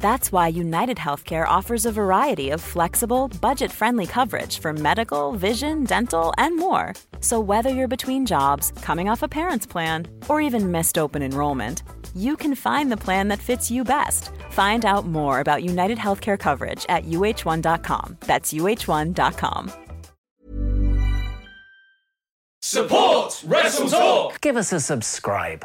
That's why United Healthcare offers a variety of flexible, budget friendly coverage for medical, vision, dental, and more. So, whether you're between jobs, coming off a parent's plan, or even missed open enrollment, you can find the plan that fits you best. Find out more about United Healthcare coverage at uh1.com. That's uh1.com. Support Wrestle Talk. Give us a subscribe.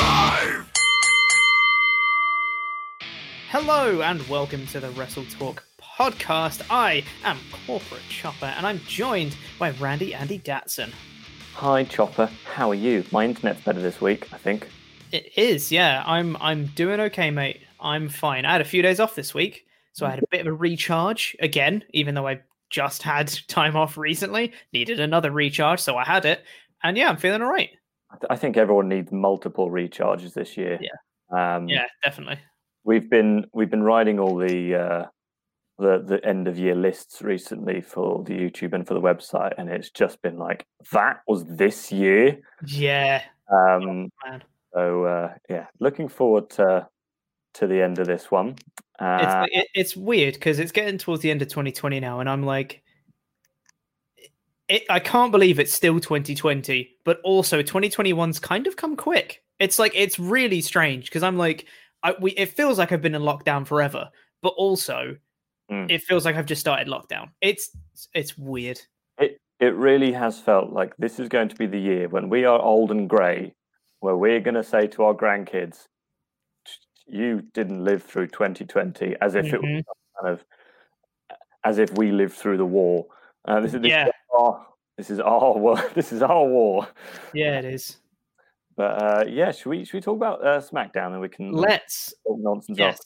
Hello and welcome to the Wrestle Talk podcast. I am Corporate Chopper and I'm joined by Randy Andy Datson. Hi Chopper, how are you? My internet's better this week, I think. It is, yeah. I'm I'm doing okay, mate. I'm fine. I had a few days off this week, so I had a bit of a recharge again, even though I just had time off recently. Needed another recharge, so I had it. And yeah, I'm feeling all right. I think everyone needs multiple recharges this year. Yeah. Um, Yeah, definitely. We've been we've been riding all the uh, the the end of year lists recently for the YouTube and for the website, and it's just been like that was this year. Yeah, Um, man. so uh, yeah, looking forward to to the end of this one. Uh, it's it, it's weird because it's getting towards the end of 2020 now, and I'm like, it, I can't believe it's still 2020, but also 2021's kind of come quick. It's like it's really strange because I'm like, I we it feels like I've been in lockdown forever, but also Mm. it feels like I've just started lockdown. It's it's weird. It it really has felt like this is going to be the year when we are old and grey, where we're going to say to our grandkids, "You didn't live through 2020," as if it was Mhm. some kind of as if we lived through the war. Uh, this is this Yeah. is our this is our war. This is our war. Yeah, it is. But uh, yeah, should we should we talk about uh, SmackDown and we can Let's nonsense Yes. off?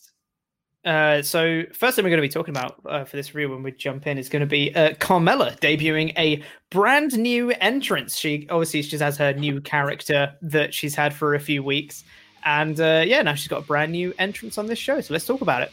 Uh, so first thing we're going to be talking about uh, for this review when we jump in is going to be uh, Carmella debuting a brand new entrance. She obviously she just has her new character that she's had for a few weeks, and uh, yeah, now she's got a brand new entrance on this show. So let's talk about it.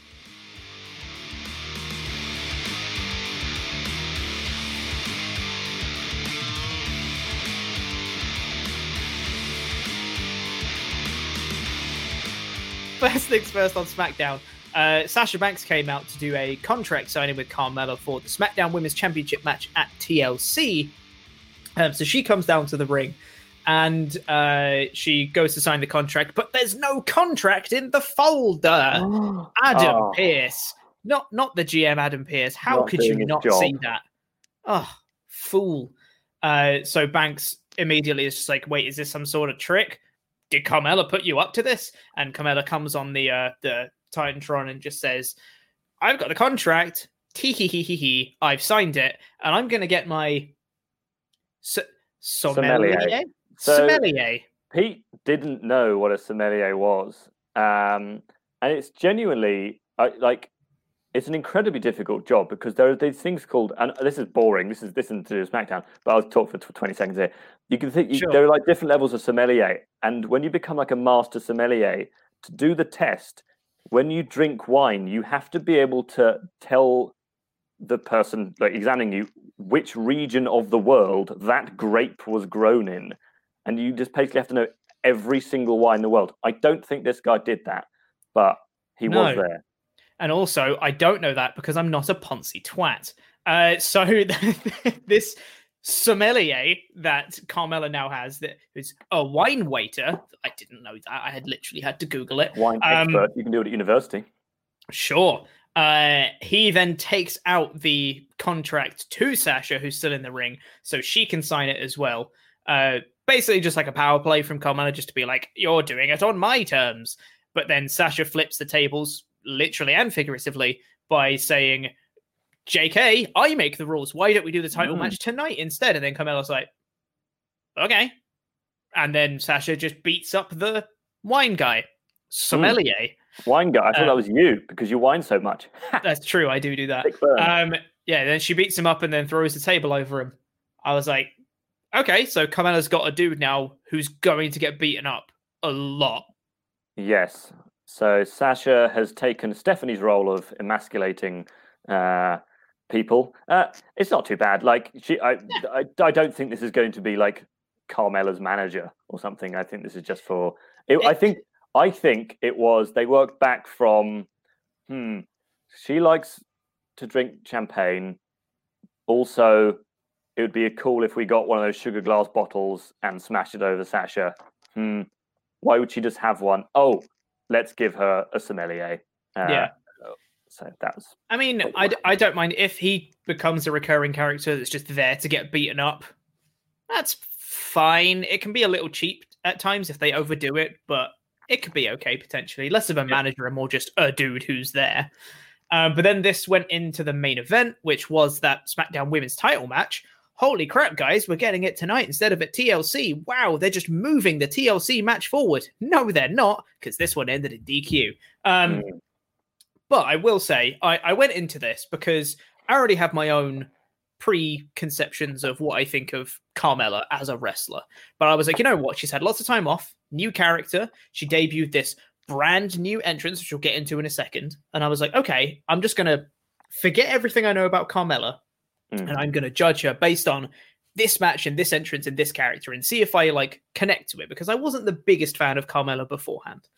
First things first on SmackDown. Uh, Sasha Banks came out to do a contract signing with Carmella for the SmackDown Women's Championship match at TLC. Um, so she comes down to the ring and uh, she goes to sign the contract, but there's no contract in the folder. Adam Oh. Pearce, not not the GM Adam Pearce. How Not could you not job. see that? Oh, fool! Uh, so Banks immediately is just like, "Wait, is this some sort of trick? Did Carmella put you up to this?" And Carmella comes on the uh, the Titantron and just says, "I've got the contract. Tee hee hee hee hee. I've signed it, and I'm gonna get my sommelier. Sommelier. So- sommelier. Pete didn't know what a sommelier was, um, and it's genuinely I like it's an incredibly difficult job because there are these things called and this is boring. This is this isn't to do with SmackDown, but I'll talk for tw- twenty seconds here. You can think you, Sure. there are like different levels of sommelier, and when you become like a master sommelier, to do the test, when you drink wine, you have to be able to tell the person like examining you which region of the world that grape was grown in, and you just basically have to know every single wine in the world. I don't think this guy did that, but he was there. And also, I don't know that because I'm not a poncy twat. Uh, so this sommelier that Carmella now has, that is a wine waiter. I didn't know that. I had literally had to Google it. Wine Um, expert, you can do it at university. Sure. Uh, he then takes out the contract to Sasha, who's still in the ring, so she can sign it as well. Uh, basically, just like a power play from Carmella, just to be like, "You're doing it on my terms." But then Sasha flips the tables, literally and figuratively, by saying, "JK, I make the rules. Why don't we do the title Mm. match tonight instead?" And then Carmella's like, "Okay," and then Sasha just beats up the wine guy, sommelier. Wine guy, I thought uh, that was you because you wine so much. That's true. I do do that. Um, yeah. Then she beats him up and then throws the table over him. I was like, okay, so Carmella's got a dude now who's going to get beaten up a lot. Yes. So Sasha has taken Stephanie's role of emasculating uh, people. Uh, it's not too bad. Like she, I, I, I don't think this is going to be like Carmella's manager or something. I think this is just for. It, I think. I think it was. They worked back from. Hmm. She likes to drink champagne. Also, it would be cool if we got one of those sugar glass bottles and smashed it over Sasha. Hmm. Why would she just have one? Oh, let's give her a sommelier. Uh, Yeah. So that's I mean, I, d- I don't mind if he becomes a recurring character that's just there to get beaten up. That's fine. It can be a little cheap at times if they overdo it, but it could be okay potentially. Less of a manager and more just a dude who's there. Um, but then this went into the main event, which was that SmackDown Women's Title match. Holy crap, guys! We're getting it tonight instead of at TLC. Wow, they're just moving the TLC match forward. No, they're not, because this one ended in DQ. Um, Mm. But I will say, I, I went into this because I already have my own preconceptions of what I think of Carmella as a wrestler. But I was like, you know what? She's had lots of time off, new character. She debuted this brand new entrance, which we'll get into in a second. And I was like, okay, I'm just going to forget everything I know about Carmella Mm. and I'm going to judge her based on this match and this entrance and this character and see if I like connect to it because I wasn't the biggest fan of Carmella beforehand.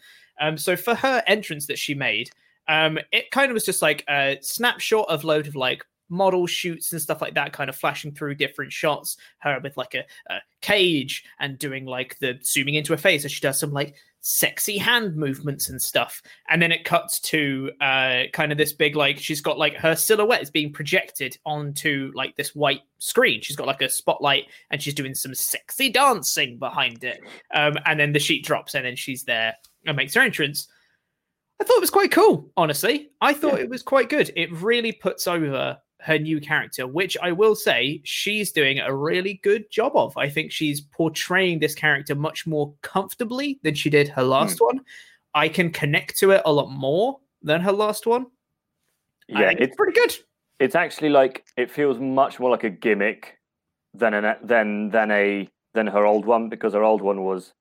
Um, so for her entrance that she made, um, it kind of was just like a snapshot of load of like model shoots and stuff like that, kind of flashing through different shots. Her with like a, a cage and doing like the zooming into her face as she does some like sexy hand movements and stuff. And then it cuts to uh, kind of this big like she's got like her silhouette is being projected onto like this white screen. She's got like a spotlight and she's doing some sexy dancing behind it. Um, and then the sheet drops and then she's there and makes her entrance. I thought it was quite cool, honestly. I thought it was quite good. It really puts over her new character, which I will say she's doing a really good job of. I think she's portraying this character much more comfortably than she did her last hmm. one. I can connect to it a lot more than her last one. Yeah. It's it's pretty good. it's actually like it feels much more like a gimmick than an than than a than her old one because her old one was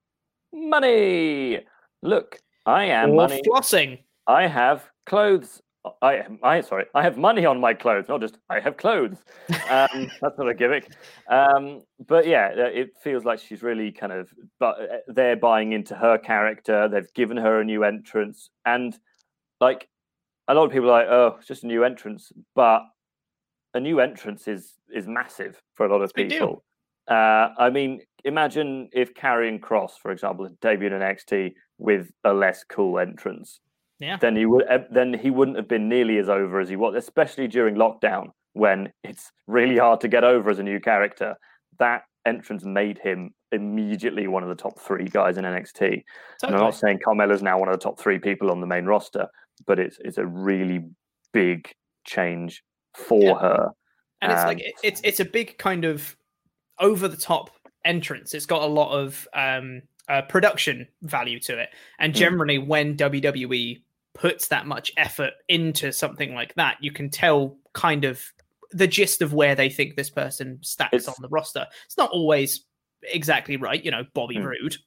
money. Look, I am Or money. flossing. I have clothes. I I sorry, I have money on my clothes, not just I have clothes. Um, that's not a gimmick. Um, but yeah, uh, it feels like she's really kind of but uh, they're buying into her character. They've given her a new entrance, and like a lot of people are like, oh, it's just a new entrance, but a new entrance is is massive for a lot of deal. people. Uh, I mean, imagine if Karrion Kross, for example, had debuted in NXT with a less cool entrance Yeah. then he would uh, then he wouldn't have been nearly as over as he was, especially during lockdown when it's really hard to get over as a new character. That entrance made him immediately one of the top three guys in NXT. And I'm not saying Carmella's now one of the top three people on the main roster, but it's it's a really big change for Yeah. her. and it's like it- it's it's a big kind of over the top entrance. It's got a lot of um, uh, production value to it, and Mm. generally when WWE puts that much effort into something like that, you can tell kind of the gist of where they think this person stacks It's- on the roster. It's not always exactly right, you know, Bobby Mm. Roode.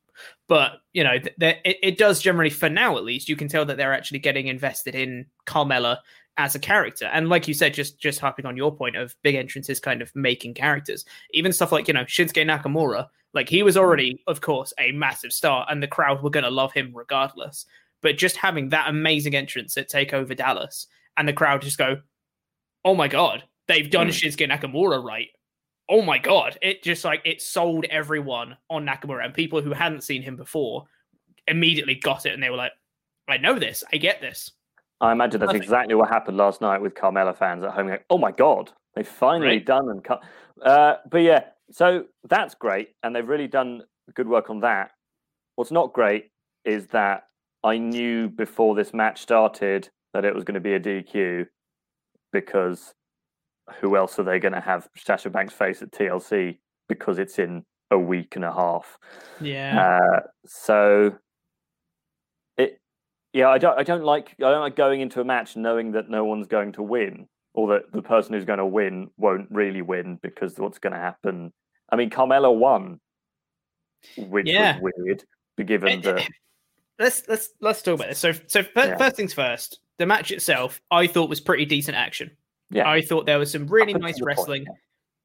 But you know, th- th- it, it does generally, for now at least, you can tell that they're actually getting invested in Carmella as a character. And like you said, just just harping on your point of big entrances kind of making characters, even stuff like you know Shinsuke Nakamura, like he was already, of course, a massive star, and the crowd were going to love him regardless. But just having that amazing entrance at Takeover Dallas, and the crowd just go, "Oh my god, they've done Mm. Shinsuke Nakamura right." Oh my god! It just like it sold everyone on Nakamura, and people who hadn't seen him before immediately got it, and they were like, "I know this. I get this." I imagine that's Nothing. exactly what happened last night with Carmella fans at home. Going, oh my god, they've finally Right. done and cut. Uh, but yeah, so that's great, and they've really done good work on that. What's not great is that I knew before this match started that it was going to be a DQ because who else are they going to have Sasha Banks face at TLC because it's in a week and a half. Yeah, Uh, so it, yeah, I don't, I don't like, I don't like going into a match knowing that no one's going to win, or that the person who's going to win won't really win because what's going to happen. I mean, Carmella won, which Yeah. was weird, given that. let's let's let's talk about this. So so fir- Yeah. first things first, the match itself, I thought was pretty decent action. Yeah, I thought there was some really Up nice the point, wrestling. yeah.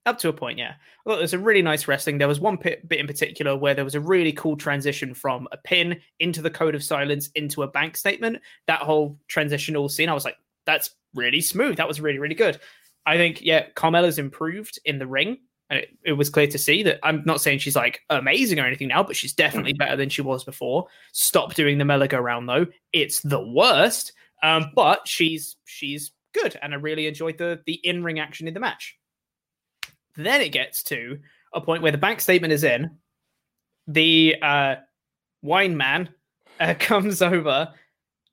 Up to a point, yeah. I thought there was some really nice wrestling. There was one bit, bit in particular where there was a really cool transition from a pin into the code of silence into a bank statement. That whole transitional scene, I was like, that's really smooth. That was really, really good. I think, yeah, Carmella's improved in the ring. And it, it was clear to see that I'm not saying she's like amazing or anything now, but she's definitely better than she was before. Stop doing the Mela go round though. It's the worst. Um, but she's she's good, and I really enjoyed the the in ring action in the match. Then it gets to a point where the bank statement is in. The uh, wine man uh, comes over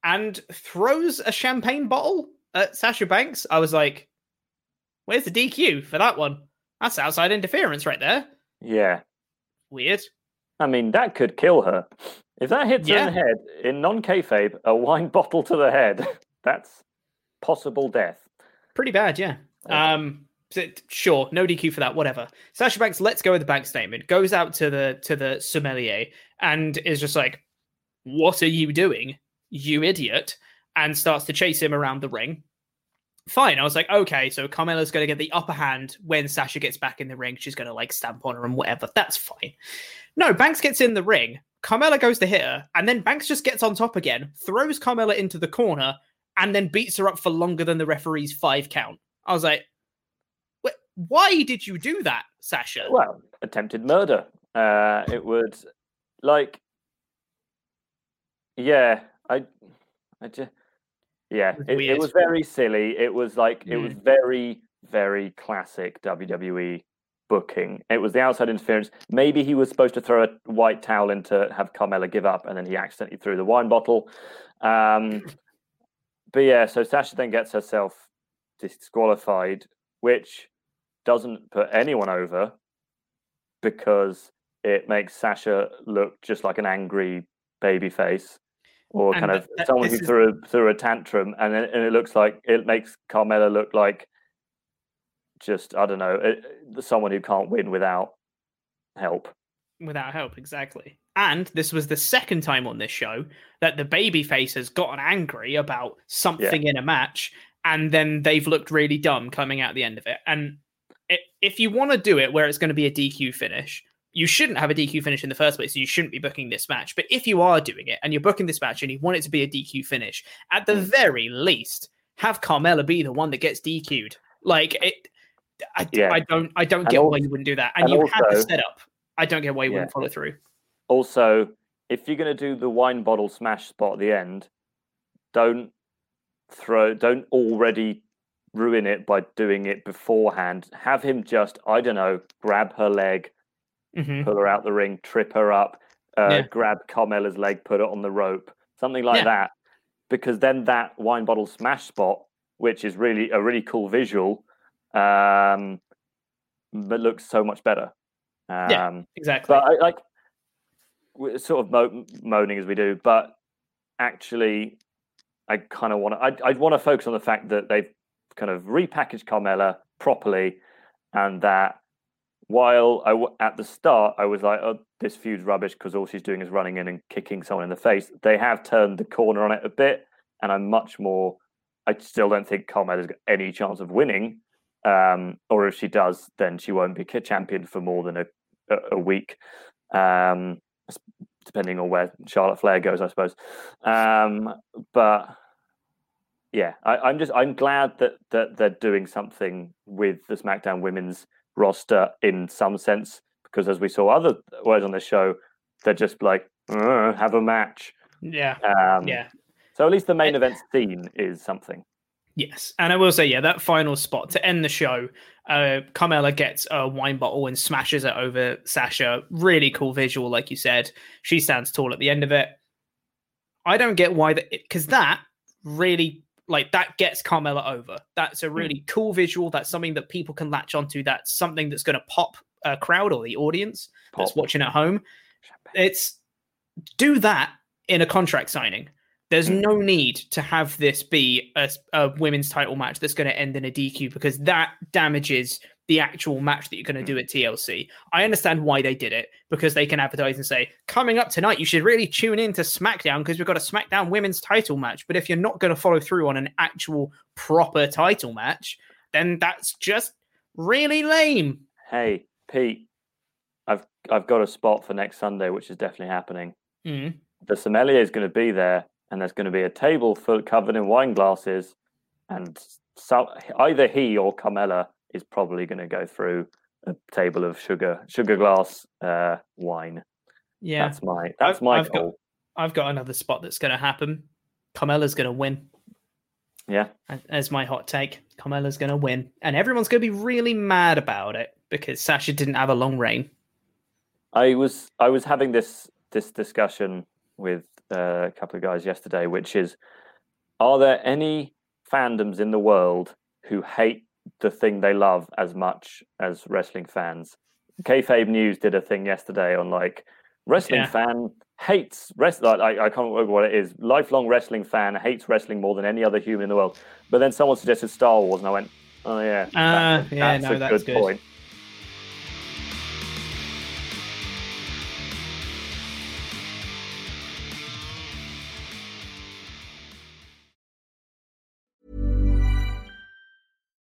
and throws a champagne bottle at Sasha Banks. I was like, "Where's the DQ for that one? That's outside interference right there. yeah. Weird." I mean, that could kill her. If that hits her in the head, in non kayfabe, a wine bottle to the head, that's possible death. Pretty bad, yeah. Yeah. Um, sure, no DQ for that. Whatever. Sasha Banks lets go of the bank statement, goes out to the to the sommelier, and is just like, "What are you doing, you idiot?" And starts to chase him around the ring. Fine, I was like, okay, so Carmella's going to get the upper hand when Sasha gets back in the ring. She's going to like stamp on her and whatever. That's fine. No, Banks gets in the ring. Carmella goes to hit her, and then Banks just gets on top again, throws Carmella into the corner, and then beats her up for longer than the referee's five count. I was like, "Wh- why did you do that, Sasha? Well, attempted murder. Uh, it would, like, yeah, I, I just, yeah, it, it was very silly. It was like, it was Mm. very, very classic WWE booking. It was the outside interference. Maybe he was supposed to throw a white towel in to have Carmella give up, and then he accidentally threw the wine bottle. Um, but yeah, so Sasha then gets herself disqualified, which doesn't put anyone over because it makes Sasha look just like an angry baby face or And kind of that- someone who threw a, threw a tantrum and it, and it looks like it makes Carmella look like just I don't know it, someone who can't win without help. Without help, exactly. And this was the second time on this show that the babyface has gotten angry about something in a match, and then they've looked really dumb coming out the end of it. And if you want to do it where it's going to be a DQ finish, you shouldn't have a DQ finish in the first place. So you shouldn't be booking this match. But if you are doing it and you're booking this match and you want it to be a DQ finish, at the hmm. very least, have Carmella be the one that gets DQ'd. Like it, I, Yeah. I don't, I don't And get why you wouldn't do that. And, and you had the also- setup. I don't get why you Yeah. wouldn't follow through. Also, if you're going to do the wine bottle smash spot at the end, don't throw, don't already ruin it by doing it beforehand. Have him just, I don't know, grab her leg, hmm pull her out the ring, trip her up, uh, Yeah. grab Carmella's leg, put it on the rope, something like Yeah. that. Because then that wine bottle smash spot, which is really a really cool visual, um, but looks so much better. Um, Yeah. Exactly. but I, like we're sort of mo- moaning as we do, but actually, I kind of want to. I I want to focus on the fact that they've kind of repackaged Carmella properly, and that while I w- at the start I was like, "Oh, this feud's rubbish" because all she's doing is running in and kicking someone in the face. They have turned the corner on it a bit, and I'm much more I still don't think Carmella's got any chance of winning. Um, or if she does, then she won't be champion for more than a, a, week, um, depending on where Charlotte Flair goes, I suppose. Um, but yeah, I, am just I'm glad that that they're doing something with the SmackDown Women's roster in some sense because as we saw other words on the show, they're just like have a match. Yeah, um, yeah. So at least the main event scene is something. Yes, and I will say, yeah, that final spot to end the show, uh, Carmella gets a wine bottle and smashes it over Sasha. Really cool visual, like you said. She stands tall at the end of it. I don't get why that because that really like that gets Carmella over. That's a hmm. really cool visual. That's something that people can latch onto. That's something that's going to pop a crowd or the audience pop. that's watching at home. It's do that in a contract signing. There's hmm. no need to have this be a, a women's title match that's going to end in a DQ because that damages the actual match that you're going to do mm. at TLC. I understand why they did it because they can advertise and say, coming up tonight, you should really tune in to SmackDown because we've got a SmackDown women's title match. But if you're not going to follow through on an actual proper title match, then that's just really lame. Hey, Pete, I've I've got a spot for next Sunday, which is definitely happening. Mm. The sommelier is going to be there, and there's going to be a table full covered in wine glasses, and so either he or Carmella is probably going to go through a table of sugar sugar glass uh, wine. Yeah, that's my that's I've, my I've goal. Got, I've got another spot that's going to happen. Carmella's going to win. Yeah, as my hot take, Carmella's going to win, and everyone's going to be really mad about it because Sasha didn't have a long reign. I was I was having this this discussion with uh, a couple of guys yesterday, which is, are there any fandoms in the world who hate the thing they love as much as wrestling fans. Kayfabe News did a thing yesterday on like wrestling yeah. fan hates wrestling. I, I can't remember what it is. Lifelong wrestling fan hates wrestling more than any other human in the world. But then someone suggested Star Wars, and I went, "Oh yeah, uh, that's, yeah, that's no, a that's good, good point."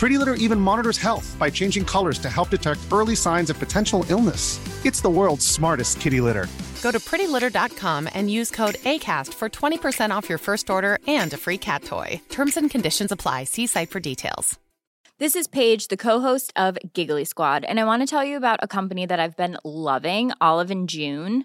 Pretty Litter even monitors health by changing colors to help detect early signs of potential illness. It's the world's smartest kitty litter. Go to prettylitter.com and use code ACAST for 20% off your first order and a free cat toy. Terms and conditions apply. See site for details. This is Paige, the co host of Giggly Squad, and I want to tell you about a company that I've been loving Olive and June.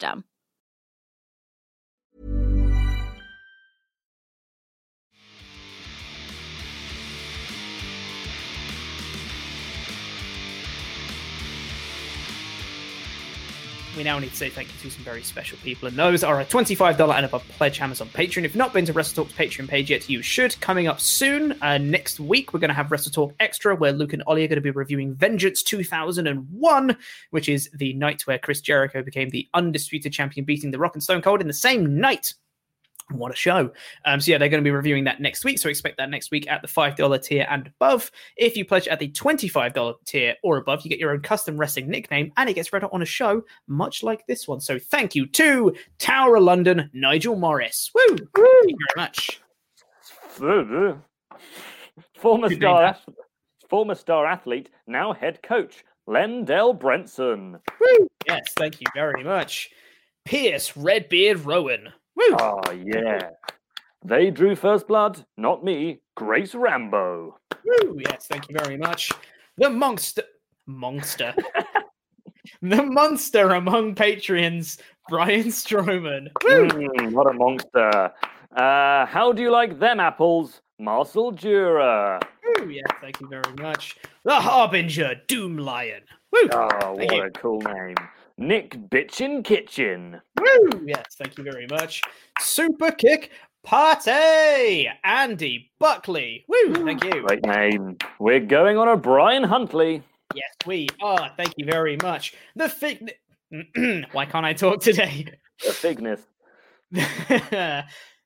system. We now I need to say thank you to some very special people, and those are a $25 and above pledge hammers on Patreon. If not been to Wrestle Talk's Patreon page yet, you should. Coming up soon, uh, next week, we're going to have Wrestle Talk Extra, where Luke and Ollie are going to be reviewing Vengeance 2001, which is the night where Chris Jericho became the undisputed champion, beating The Rock and Stone Cold in the same night. What a show. Um, so, yeah, they're going to be reviewing that next week. So, expect that next week at the $5 tier and above. If you pledge at the $25 tier or above, you get your own custom wrestling nickname and it gets read out on a show much like this one. So, thank you to Tower of London, Nigel Morris. Woo! Thank you very much. Former Good star, ath- former star athlete, now head coach, Lendell Brentson. Woo! Yes, thank you very much. Pierce Redbeard Rowan. Woo! Oh yeah. They drew first blood, not me. Grace Rambo. Woo! Yes, thank you very much. The monster, monster, the monster among patrons, Brian Strowman. Woo! Mm, what a monster. Uh, how do you like them apples? Marcel Dura. Woo! Yes, thank you very much. The Harbinger, Doom Lion. Woo! Oh, Thank what you. a cool name. Nick Bitchin Kitchen. Woo! Yes, thank you very much. Super Kick Party, Andy Buckley. Woo! Thank you. Great name. We're going on a Brian Huntley. Yes, we are. Thank you very much. The fig. Why can't I talk today? The Figness.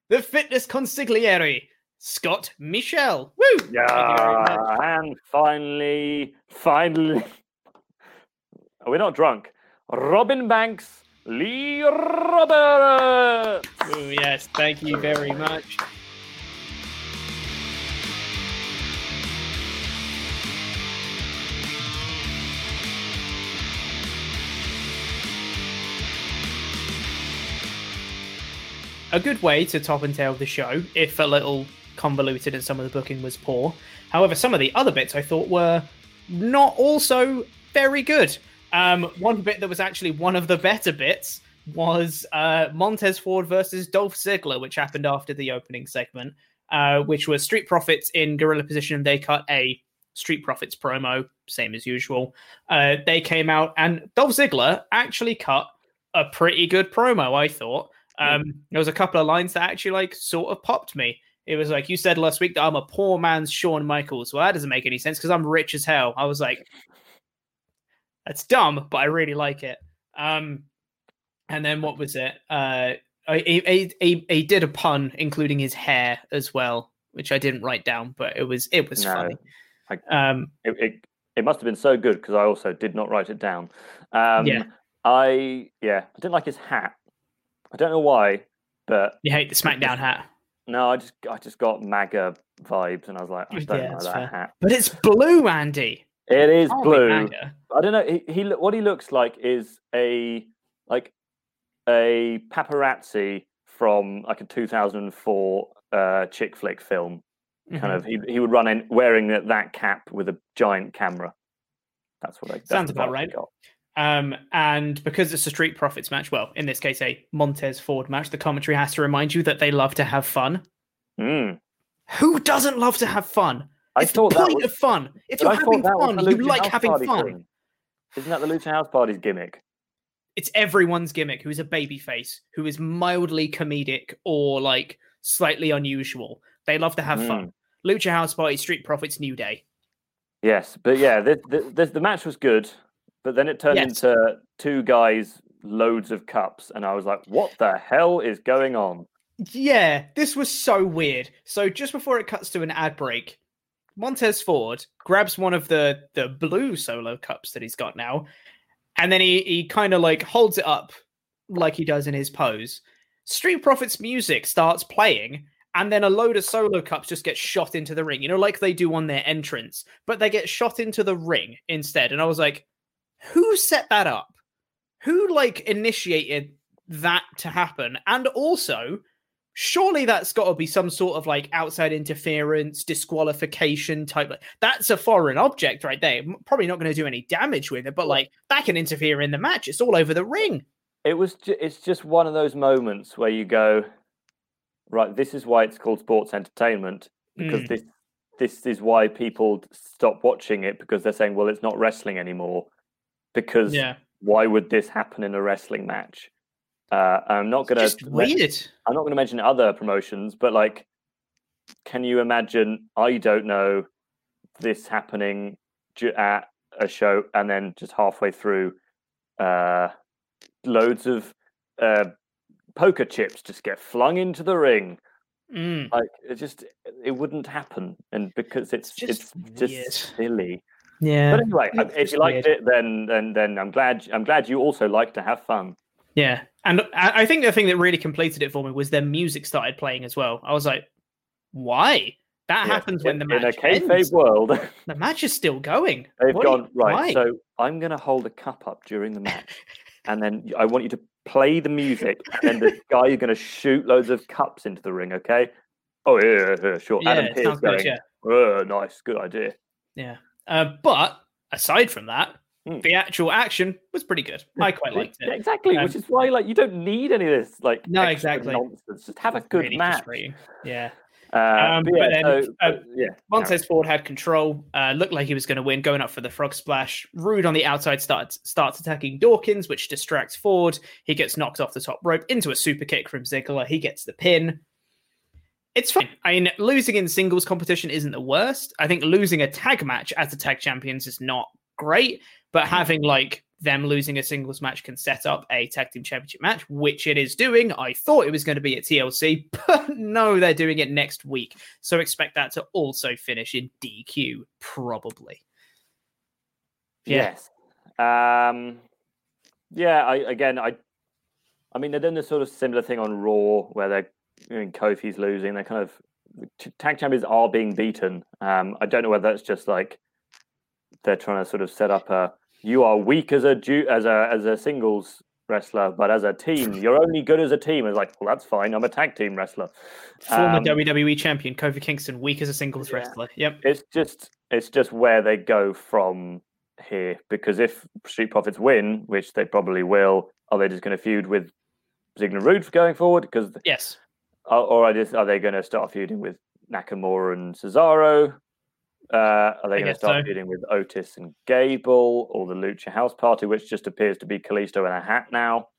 the fitness consigliere, Scott Michelle. Woo! Thank you very much. Yeah, and finally, finally, Oh, we're not drunk. Robin Banks, Lee Roberts. Ooh, yes, thank you very much. A good way to top and tail the show, if a little convoluted and some of the booking was poor. However, some of the other bits I thought were not also very good. Um, one bit that was actually one of the better bits was uh, Montez Ford versus Dolph Ziggler, which happened after the opening segment, uh, which was Street Profits in gorilla position. They cut a Street Profits promo, same as usual. Uh, they came out, and Dolph Ziggler actually cut a pretty good promo, I thought. Um, there was a couple of lines that actually like sort of popped me. It was like you said last week that I'm a poor man's Shawn Michaels. Well, that doesn't make any sense because I'm rich as hell. I was like, that's dumb, but I really like it. Um, and then what was it? Uh, he, he, he, he did a pun, including his hair as well, which I didn't write down, but it was it was No, funny. I- Um, it, it, it must have been so good because I also did not write it down. Um, Yeah. I yeah, I didn't like his hat. I don't know why, but you hate the SmackDown hat, no, I just I just got MAGA vibes, and I was like, I don't Yeah, that's that fair. hat. but it's blue, Andy. It is blue. I don't know. He, he what he looks like is a like a paparazzi from like a 2004 uh, chick flick film. Kind Mhm. of, he he would run in wearing that, that cap with a giant camera. That's what I Sounds about right. Um, and because it's a Street Profits match, well, in this case, a Montez Ford match, the commentary has to remind you that they love to have fun. Mm. Who doesn't love to have fun? I it's the point was- of fun. If you're I having fun, you like House having fun. thing. Isn't that the Lucha House Party's gimmick? It's everyone's gimmick who is a babyface, who is mildly comedic or like slightly unusual. They love to have Mm. fun. Lucha House Party, Street Profits, New Day. Yes, but yeah, the, the, the, the match was good, but then it turned Yes. into two guys, loads of cups, and I was like, what the hell is going on? Yeah, this was so weird. So just before it cuts to an ad break, Montez Ford grabs one of the the blue solo cups that he's got now, and then he he kind of like holds it up like he does in his pose. Street Profits music starts playing, and then a load of solo cups just get shot into the ring. You know, like they do on their entrance, but they get shot into the ring instead. And I was like, who set that up? Who like initiated that to happen? And also, surely that's got to be some sort of like outside interference, disqualification type. That's a foreign object right there. Probably not going to do any damage with it, but like that can interfere in the match. It's all over the ring. It was ju- it's just one of those moments where you go, right, this is why it's called sports entertainment because Mm. this this is why people stop watching it because they're saying, well, it's not wrestling anymore because Yeah. why would this happen in a wrestling match? Uh, I'm not gonna Just weird. I'm not gonna mention other promotions, but like, can you imagine? I don't know this happening ju- at a show, and then just halfway through, uh, loads of uh, poker chips just get flung into the ring. Mm. Like it just it wouldn't happen, and because it's just it's just silly. Yeah. But anyway, It's if you liked weird. it, then then then I'm glad I'm glad you also like to have fun. Yeah, and I I think the thing that really completed it for me was their music started playing as well. I was like, why? That Yeah, happens when the in, in a match kayfabe ends. world. The match is still going. They've What do you- gone right. why? So I'm going to hold a cup up during the match, and then I want you to play the music, and then the guy you're going to shoot loads of cups into the ring. Okay? Oh yeah, yeah, yeah sure. Yeah, Adam Pearce sounds good, going. yeah. "Oh, nice, good idea. Yeah. Uh, but aside from that, Hmm. the actual action was pretty good. I quite liked it. Exactly, Um, which is why like you don't need any of this like No, exactly. nonsense. Just have a good really match. Yeah. Uh, Um, but but then, so, uh, yeah, Montez Ford had control, uh, looked like he was going to win, going up for the frog splash. Roode on the outside starts starts attacking Dawkins, which distracts Ford. He gets knocked off the top rope into a super kick from Ziggler. He gets the pin. It's fine. I mean, losing in singles competition isn't the worst. I think losing a tag match as the tag champions is not great, but having like them losing a singles match can set up a tag team championship match, which it is doing. I thought it was going to be at TLC, but no, they're doing it next week. So expect that to also finish in DQ, probably. Yeah. Yes. Um, yeah. I again, I, I mean, they're doing this sort of similar thing on Raw where they're, I mean, Kofi's losing. They're kind of t- tag champions are being beaten. Um, I don't know whether that's just like they're trying to sort of set up a you are weak as a ju- as a as a singles wrestler, but as a team, you're only good as a team. It's like, well, that's fine. I'm a tag team wrestler. Former Um, WWE champion Kofi Kingston, weak as a singles wrestler. Yep. It's just it's just where they go from here because if Street Profits win, which they probably will, are they just going to feud with Ziggler Roode going forward? Because Yes. or, or are, just, are they going to start feuding with Nakamura and Cesaro? Uh, are they going to start so. feuding with Otis and Gable or the Lucha House Party, which just appears to be Kalisto in a hat now?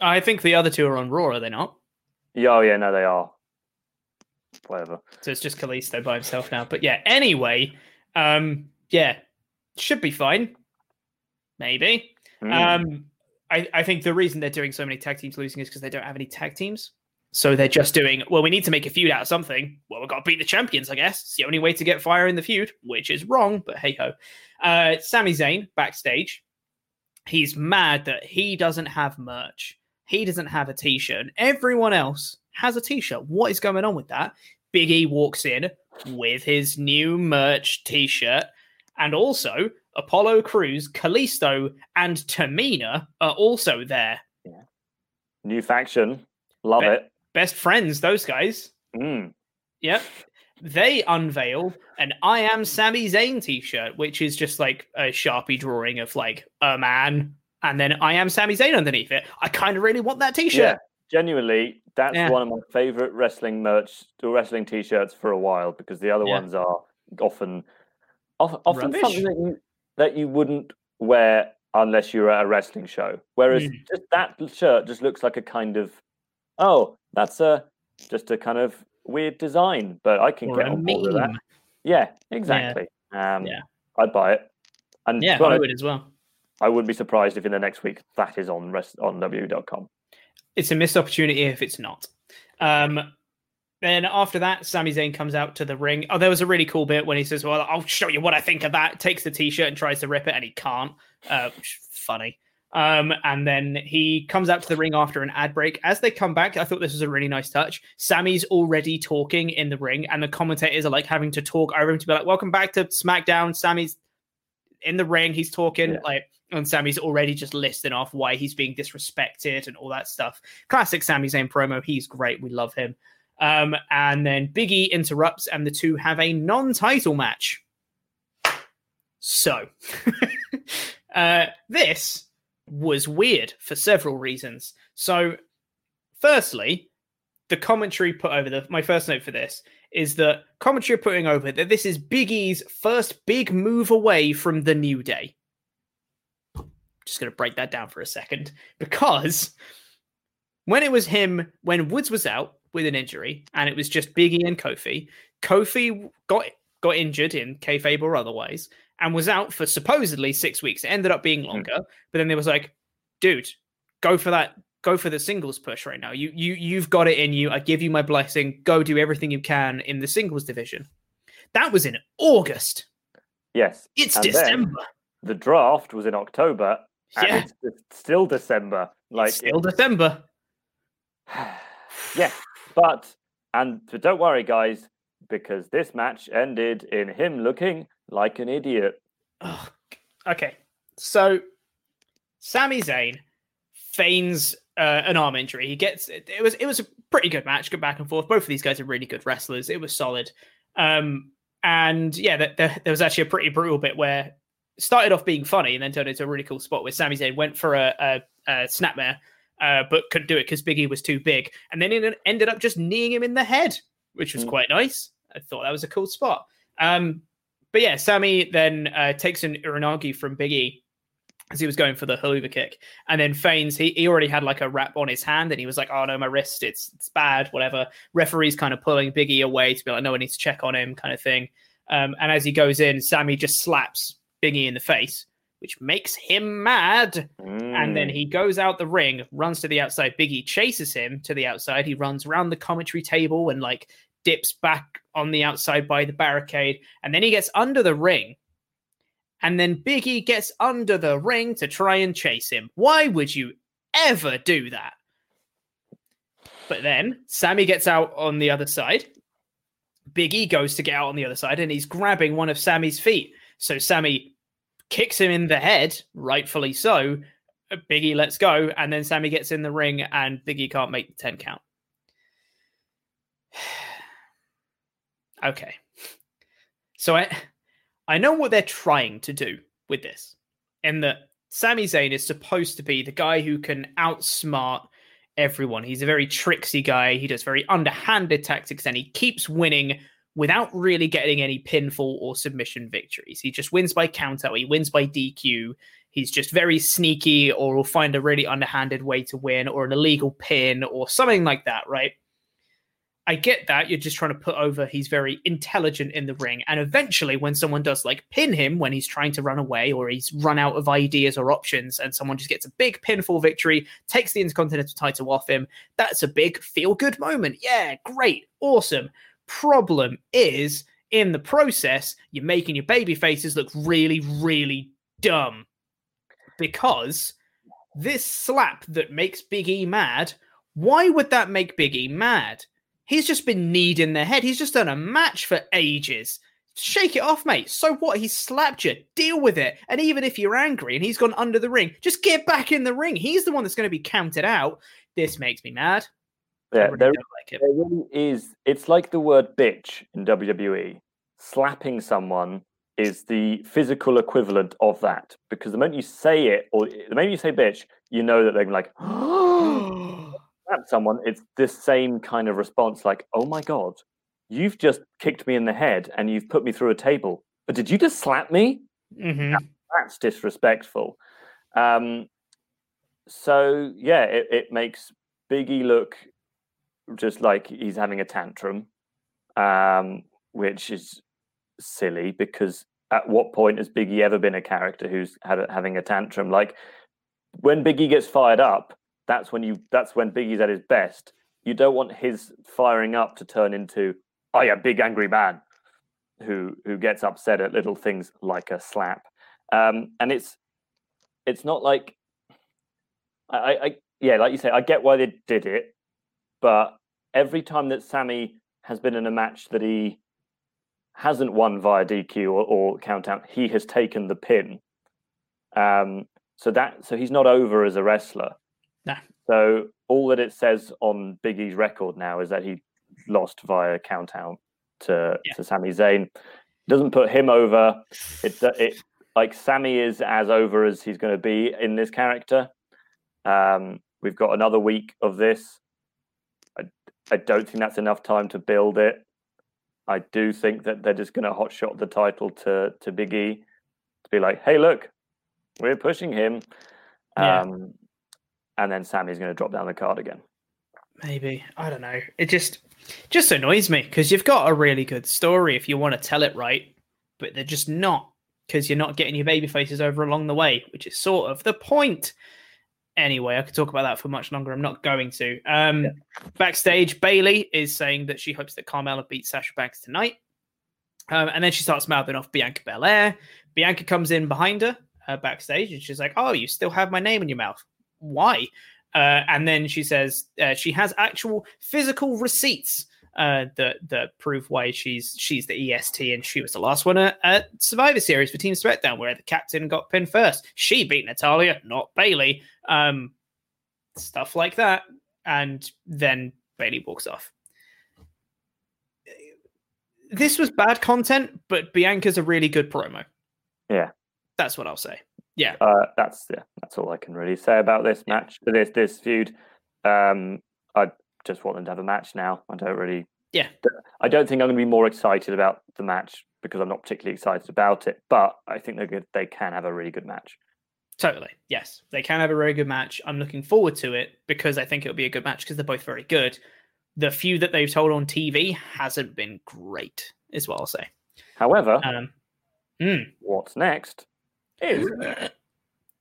I think the other two are on Raw, are they not? Yeah, oh yeah, no, they are. Whatever. So it's just Kalisto by himself now. But yeah, anyway, um, yeah, should be fine. Maybe. Hmm. Um, I, I think the reason they're doing so many tag teams losing is because they don't have any tag teams. So they're just doing, well, we need to make a feud out of something. Well, we've got to beat the champions, I guess. It's the only way to get fire in the feud, which is wrong, but hey ho. Uh, Sami Zayn backstage. He's mad that he doesn't have merch. He doesn't have a t shirt. And everyone else has a t shirt. What is going on with that? Big E walks in with his new merch t shirt. And also, Apollo Crews, Kalisto, and Tamina are also there. New faction. Love it. Best friends, those guys. Mm. Yep. They unveil an I am Sami Zayn t shirt, which is just like a Sharpie drawing of like a man and then I am Sami Zayn underneath it. I kind of really want that t Yeah, shirt. genuinely, that's Yeah. one of my favorite wrestling merch or wrestling t-shirts for a while because the other Yeah. ones are often often, often something that you that you wouldn't wear unless you're at a wrestling show. Whereas Mm. just that shirt just looks like a kind of oh, that's a just a kind of weird design, but I can Or get on board with that. Yeah, exactly. Um, Yeah. I'd buy it. And Yeah, I would as well. I wouldn't be surprised if in the next week that is on rest on w.com. It's a missed opportunity if it's not. Um, then after that, Sami Zayn comes out to the ring. Oh, there was a really cool bit when he says, "Well, I'll show you what I think of that." Takes the t-shirt and tries to rip it, and he can't. Uh, which is funny. Um, and then he comes out to the ring after an ad break. As they come back, I thought this was a really nice touch. Sami's already talking in the ring, and the commentators are like having to talk over him to be like, "Welcome back to SmackDown." Sami's in the ring. He's talking Yeah. like, and Sami's already just listing off why he's being disrespected and all that stuff. Classic Sami Zayn promo. He's great. We love him. Um, and then Biggie interrupts, and the two have a non-title match. So, uh, this was weird for several reasons. So, firstly, the commentary put over the my first note for this is that commentary putting over that this is Big E's first big move away from the New Day. just going to break that down for a second because when it was him, when Woods was out with an injury, and it was just Biggie and Kofi, Kofi got got injured in kayfabe or otherwise, and was out for supposedly six weeks. It ended up being hmm. longer, but then there was like, dude, go for that. Go for the singles push right now. You you you've got it in you. I give you my blessing. Go do everything you can in the singles division. That was in August. Yes. It's And December. the draft was in October. And Yeah. it's, it's still December. Like Still December. yeah, but and but don't worry, guys, because this match ended in him looking like an idiot. Okay, so Sami Zayn feigns uh, an arm injury. He gets it, it was it was a pretty good match, good back and forth. Both of these guys are really good wrestlers. It was solid, um, and yeah, there, there, there was actually a pretty brutal bit where it started off being funny and then turned into a really cool spot where Sami Zayn went for a, a, a snapmare, uh, but couldn't do it because Biggie was too big, and then it ended up just kneeing him in the head, which was quite nice. I thought that was a cool spot. Um, but yeah, Sami then uh, takes an Uranage from Biggie as he was going for the Helluva Kick, and then feigns he, he already had like a wrap on his hand, and he was like, "Oh no, my wrist, it's it's bad, whatever." Referee's kind of pulling Biggie away to be like, "No, I need to check on him," kind of thing. Um, and as he goes in, Sami just slaps Biggie in the face, which makes him mad. And then he goes out the ring, runs to the outside. Biggie chases him to the outside. He runs around the commentary table and like dips back on the outside by the barricade. And then he gets under the ring. And then Biggie gets under the ring to try and chase him. Why would you ever do that? But then Sami gets out on the other side. Biggie goes to get out on the other side and he's grabbing one of Sami's feet. So Sami kicks him in the head, rightfully so. Biggie lets go, and then Sami gets in the ring, and Biggie can't make the 10 count. okay. So I I know what they're trying to do with this. In that Sami Zayn is supposed to be the guy who can outsmart everyone. He's a very tricksy guy. He does very underhanded tactics and he keeps winning without really getting any pinfall or submission victories. He just wins by countout. He wins by DQ. He's just very sneaky or will find a really underhanded way to win or an illegal pin or something like that, right? I get that. You're just trying to put over he's very intelligent in the ring. And eventually, when someone does like pin him when he's trying to run away or he's run out of ideas or options, and someone just gets a big pinfall victory, takes the Intercontinental title off him, that's a big feel good moment. Yeah, great, awesome. Problem is, in the process, you're making your baby faces look really, really dumb because this slap that makes Big E mad, why would that make Big E mad? He's just been kneed in the head. He's just done a match for ages. Shake it off, mate. So what? He slapped you. Deal with it. And even if you're angry and he's gone under the ring, just get back in the ring. He's the one that's going to be counted out. This makes me mad. Yeah, really there, like it. there really is. It's like the word bitch in WWE. Slapping someone is the physical equivalent of that because the moment you say it or the moment you say bitch, you know that they're like, slap someone. It's this same kind of response, like, oh my god, you've just kicked me in the head and you've put me through a table. But did you just slap me? Mhm. That- That's disrespectful. Um, so yeah, it, it makes Biggie look just like he's having a tantrum, um, which is silly because at what point has Biggie ever been a character who's had a, having a tantrum? Like when Biggie gets fired up, that's when you that's when Big E's at his best. You don't want his firing up to turn into oh yeah, big angry man who who gets upset at little things like a slap. Um, and it's it's not like I, I, yeah, like you say, I get why they did it, but every time that Sami has been in a match that he hasn't won via DQ or, or count out, he has taken the pin. Um, so that so he's not over as a wrestler. Nah. So all that it says on Big E's record now is that he lost via count out to to Sami Zayn. Doesn't put him over. It it like Sami is as over as he's going to be in this character. Um, we've got another week of this. I, I don't think that's enough time to build it. I do think that they're just going to hotshot the title to to Big E to be like, hey, look, we're pushing him. Yeah. Um, and then Sami's going to drop down the card again. Maybe I don't know. It just just annoys me because you've got a really good story if you want to tell it right, but they're just not because you're not getting your baby faces over along the way, which is sort of the point. Anyway, I could talk about that for much longer. I'm not going to. Um, Backstage, Bayley is saying that she hopes that Carmella beats Sasha Banks tonight. Um, and then she starts mouthing off Bianca Belair. Bianca comes in behind her uh, backstage and she's like, Oh, you still have my name in your mouth. Why? Uh, and then she says uh, she has actual physical receipts uh, that that prove why she's she's the EST and she was the last one at, at Survivor Series for Team SmackDown, where the captain got pinned first. She beat Natalya, not Bayley. Um, stuff like that, and then Bayley walks off. This was bad content, but Bianca's a really good promo. Yeah. That's what I'll say. Yeah. Uh, that's yeah, that's all I can really say about this match. This this feud. Um, I just want them to have a match now. I don't really. Yeah. I don't think I'm going to be more excited about the match because I'm not particularly excited about it. But I think they're good. They can have a really good match. Totally. Yes. They can have a very good match. I'm looking forward to it because I think it'll be a good match because they're both very good. The few that they've told on TV hasn't been great, is what I'll say. However, Um, hmm. what's next is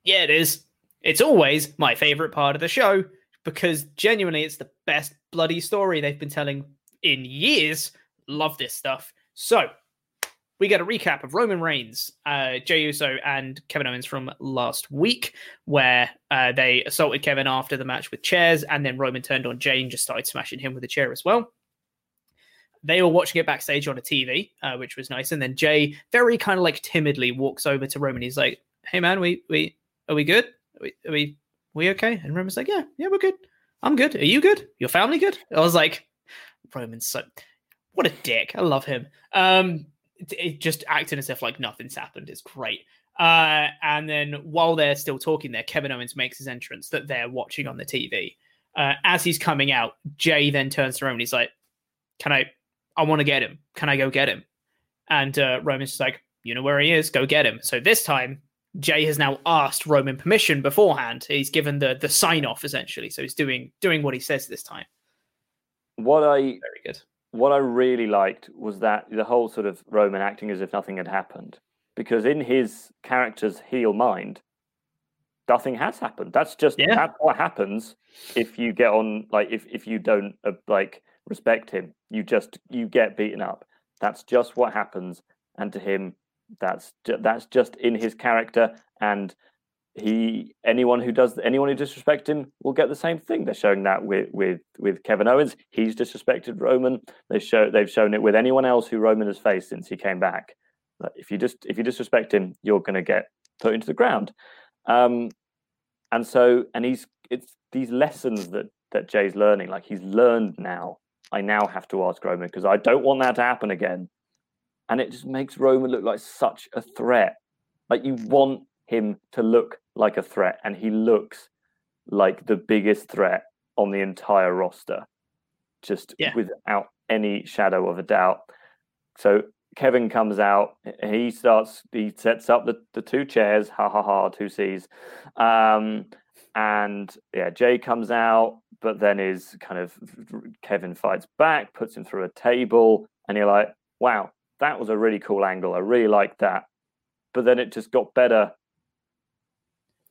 Yeah, it is. It's always my favorite part of the show because genuinely it's the best bloody story they've been telling in years. Love this stuff. So, we get a recap of Roman Reigns, uh, Jey Uso, and Kevin Owens from last week, where uh, they assaulted Kevin after the match with chairs, and then Roman turned on Jey and just started smashing him with a chair as well. They were watching it backstage on a TV, uh, which was nice. And then Jey, very kind of like timidly, walks over to Roman. He's like, "Hey man, we we are we good? Are we are we, we okay?" And Roman's like, "Yeah, yeah, we're good. I'm good. Are you good? Your family good?" I was like, "Roman's so what a dick. I love him." Um, it, it just acting as if like nothing's happened is great. Uh, and then while they're still talking there, Kevin Owens makes his entrance that they're watching on the TV. Uh, as he's coming out, Jey then turns to Roman. He's like, "Can I? I want to get him. Can I go get him?" And uh, Roman's just like, "You know where he is. Go get him." So this time, Jey has now asked Roman permission beforehand. He's given the the sign off essentially. So he's doing doing what he says this time. what I Very good. what I really liked was that the whole sort of Roman acting as if nothing had happened, because in his character's heel mind, nothing has happened. That's just Yeah. that's what happens if you get on like if if you don't uh, like respect him, you just you get beaten up. That's just what happens, and to him, that's ju- that's just in his character, and he anyone who does anyone who disrespects him will get the same thing. They're showing that with with with Kevin Owens. He's disrespected Roman. They show they've shown it with anyone else who Roman has faced since he came back. If you just if you disrespect him, you're going to get put into the ground. Um, and so and he's it's these lessons that that Jey's learning. Like he's learned now. I now have to ask Roman because I don't want that to happen again. And it just makes Roman look like such a threat. Like you want him to look like a threat, and he looks like the biggest threat on the entire roster, just Yeah. without any shadow of a doubt. So Kevin comes out, he starts, he sets up the, the two chairs, ha ha ha, two C's. Um, and yeah, Jey comes out, but then is kind of Kevin fights back, puts him through a table, and you're like, wow, that was a really cool angle. I really liked that. But then it just got better.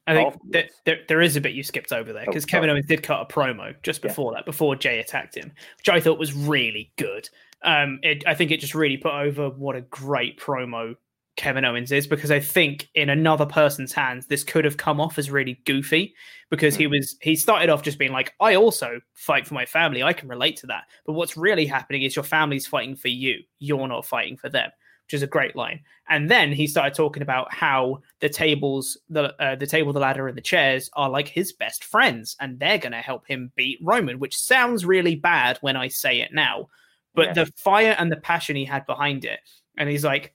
I think that there, there is a bit you skipped over there Oh, because Kevin. Owens did cut a promo just before that, before Jey attacked him, which I thought was really good. Um, it, I think it just really put over what a great promo Kevin Owens is because I think in another person's hands, this could have come off as really goofy because he was he started off just being like, I also fight for my family. I can relate to that. But what's really happening is your family's fighting for you. You're not fighting for them, which is a great line. And then he started talking about how the tables, the uh, the table, the ladder, and the chairs are like his best friends, and they're going to help him beat Roman. Which sounds really bad when I say it now, but Yeah. the fire and the passion he had behind it, and he's like,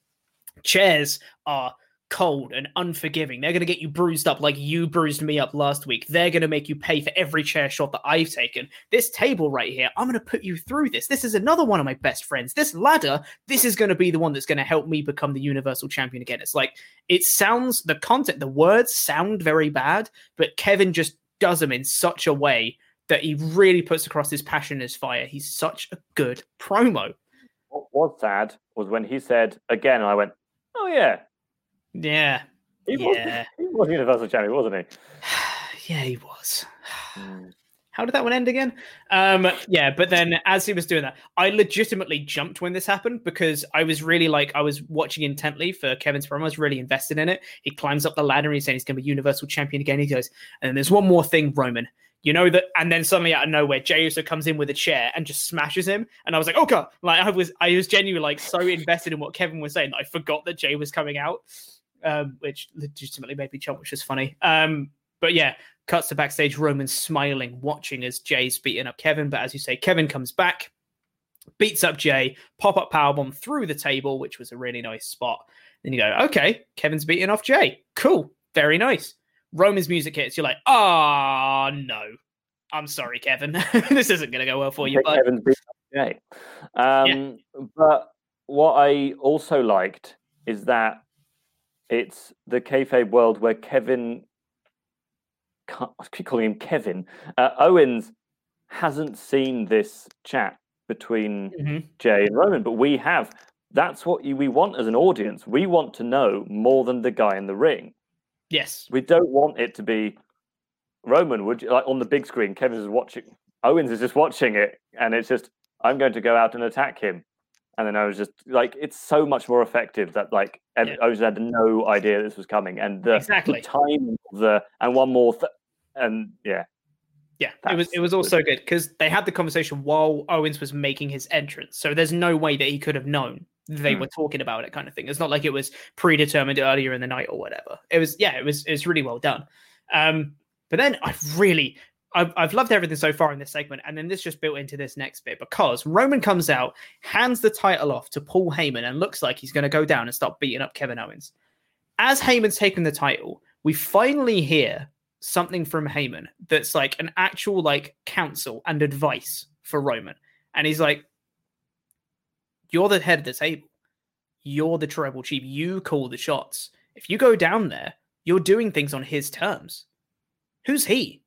chairs are cold and unforgiving. They're going to get you bruised up like you bruised me up last week. They're going to make you pay for every chair shot that I've taken. This table right here, I'm going to put you through this. This is another one of my best friends. This ladder, this is going to be the one that's going to help me become the Universal Champion again. It's like, it sounds, the content, the words sound very bad, but Kevin just does them in such a way that he really puts across his passion as fire. He's such a good promo. What was sad was when he said again, I went, oh, yeah. Yeah. He, yeah. Was, he was Universal Champion, wasn't he? yeah, he was. How did that one end again? Um, yeah, but then as he was doing that, I legitimately jumped when this happened because I was really like I was watching intently for Kevin's promo. I was really invested in it. He climbs up the ladder and he's saying he's going to be Universal Champion again. He goes, and there's one more thing, Roman. You know that, and then suddenly out of nowhere, Jey Uso comes in with a chair and just smashes him. And I was like, "Oh god!" Like I was, I was genuinely like so invested in what Kevin was saying that I forgot that Jey was coming out, um, which legitimately made me jump, which is funny. Um, but yeah, cuts to backstage. Roman smiling, watching as Jey's beating up Kevin. But as you say, Kevin comes back, beats up Jey pop up powerbomb through the table, which was a really nice spot. Then you go, okay, Kevin's beating off Jey Cool, very nice. Roman's music hits, you're like, oh no. I'm sorry, Kevin. this isn't going to go well for you. But... Kevin's beat Jey. Um, yeah. But what I also liked is that it's the kayfabe world where Kevin, I keep calling him Kevin, uh, Owens hasn't seen this chat between mm-hmm. Jey and Roman, but we have. That's what we want as an audience. We want to know more than the guy in the ring. Yes. We don't want it to be Roman, would you like on the big screen, Kevin's is watching Owens is just watching it and it's just I'm going to go out and attack him. And then I was just like, it's so much more effective that like yeah. Owens had no idea this was coming, and the, exactly. the time the and one more th- and yeah, yeah, it was it was also good because they had the conversation while Owens was making his entrance, so there's no way that he could have known they mm. were talking about it, kind of thing. It's not like it was predetermined earlier in the night or whatever. It was yeah, it was it was really well done. Um, but then I really I've, I've loved everything so far in this segment, and then this just built into this next bit because Roman comes out, hands the title off to Paul Heyman, and looks like he's going to go down and start beating up Kevin Owens. As Heyman's taken the title, we finally hear something from Heyman that's like an actual like counsel and advice for Roman, and he's like, "You're the head of the table. You're the tribal chief. You call the shots. If you go down there, you're doing things on his terms." Who's he?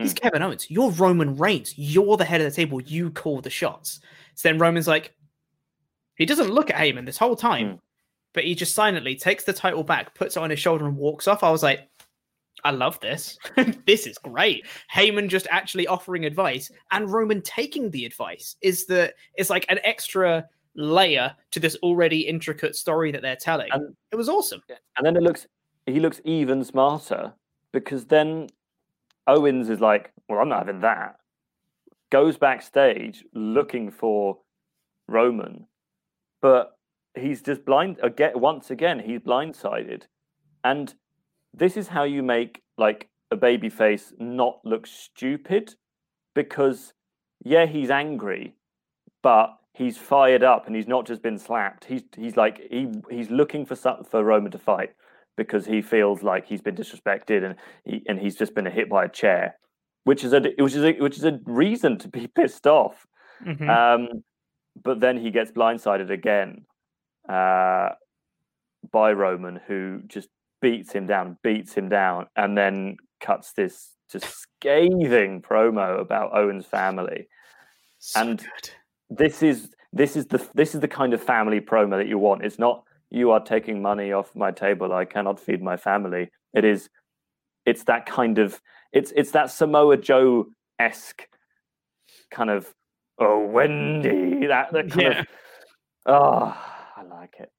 He's mm. Kevin Owens. You're Roman Reigns. You're the head of the table. You call the shots. So then Roman's like, he doesn't look at Heyman this whole time, mm. but he just silently takes the title back, puts it on his shoulder, and walks off. I was like, I love this. this is great. Heyman just actually offering advice and Roman taking the advice is the it's like an extra layer to this already intricate story that they're telling. And, it was awesome. And then it looks he looks even smarter because then Owens is like, well, I'm not having that. Goes backstage looking for Roman, but he's just blind again. Once again, he's blindsided, and this is how you make like a baby face not look stupid, because yeah, he's angry, but he's fired up and he's not just been slapped. He's he's like he he's looking for for Roman to fight because he feels like he's been disrespected and he and he's just been hit by a chair, which is a which is a which is a reason to be pissed off. Mm-hmm. Um, but then he gets blindsided again uh, by Roman, who just beats him down, beats him down, and then cuts this just scathing promo about Owen's family. So and good. This is this is the this is the kind of family promo that you want. It's not you are taking money off my table i cannot feed my family it is it's that kind of it's it's that samoa joe esque kind of oh wendy that, that kind yeah. of oh i like it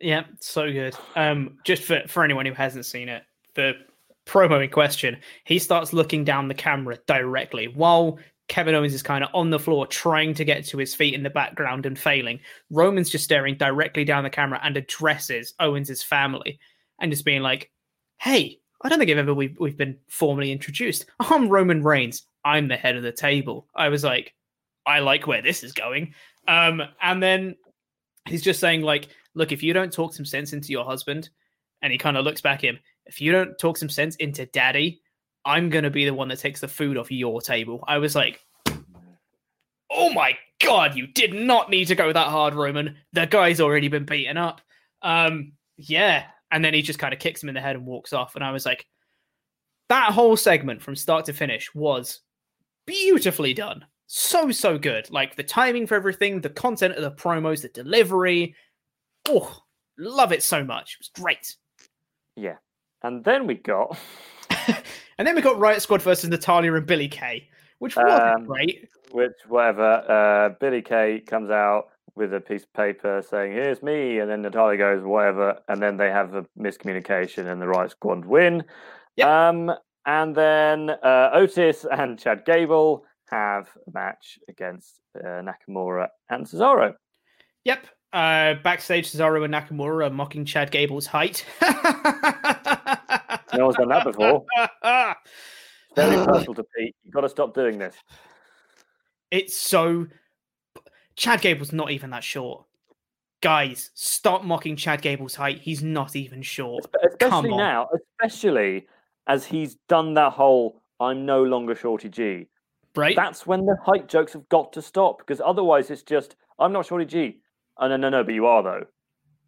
yeah so good um just for for anyone who hasn't seen it the promo in question he starts looking down the camera directly while Kevin Owens is kind of on the floor trying to get to his feet in the background and failing. Roman's just staring directly down the camera and addresses Owens' family and just being like, hey, I don't think I've ever we've, we've been formally introduced. I'm Roman Reigns. I'm the head of the table. I was like, I like where this is going. Um, and then he's just saying like, look, if you don't talk some sense into your husband and he kind of looks back at him. If you don't talk some sense into daddy, I'm going to be the one that takes the food off your table. I was like, oh my god, you did not need to go that hard, Roman. The guy's already been beaten up. Um, yeah. And then he just kind of kicks him in the head and walks off. And I was like, that whole segment from start to finish was beautifully done. So, so good. Like the timing for everything, the content of the promos, the delivery. Oh, love it so much. It was great. Yeah. And then we got. and then we got Riot Squad versus Natalya and Billie Kay, which wasn't Um, great. Which, whatever. Uh, Billie Kay comes out with a piece of paper saying, Here's me. And then Natalya goes, Whatever. And then they have a miscommunication and the Riot Squad win. Um, and then uh, Otis and Chad Gable have a match against uh, Nakamura and Cesaro. Yep. Uh, backstage, Cesaro and Nakamura are mocking Chad Gable's height. No one's done that before. Very personal to Pete. You've got to stop doing this. It's so. Chad Gable's not even that short. Guys, stop mocking Chad Gable's height. He's not even short. Come Especially on. now, especially as he's done that whole I'm no longer Shorty G. Right. That's when the height jokes have got to stop because otherwise it's just I'm not Shorty G. Oh no no no, but you are though.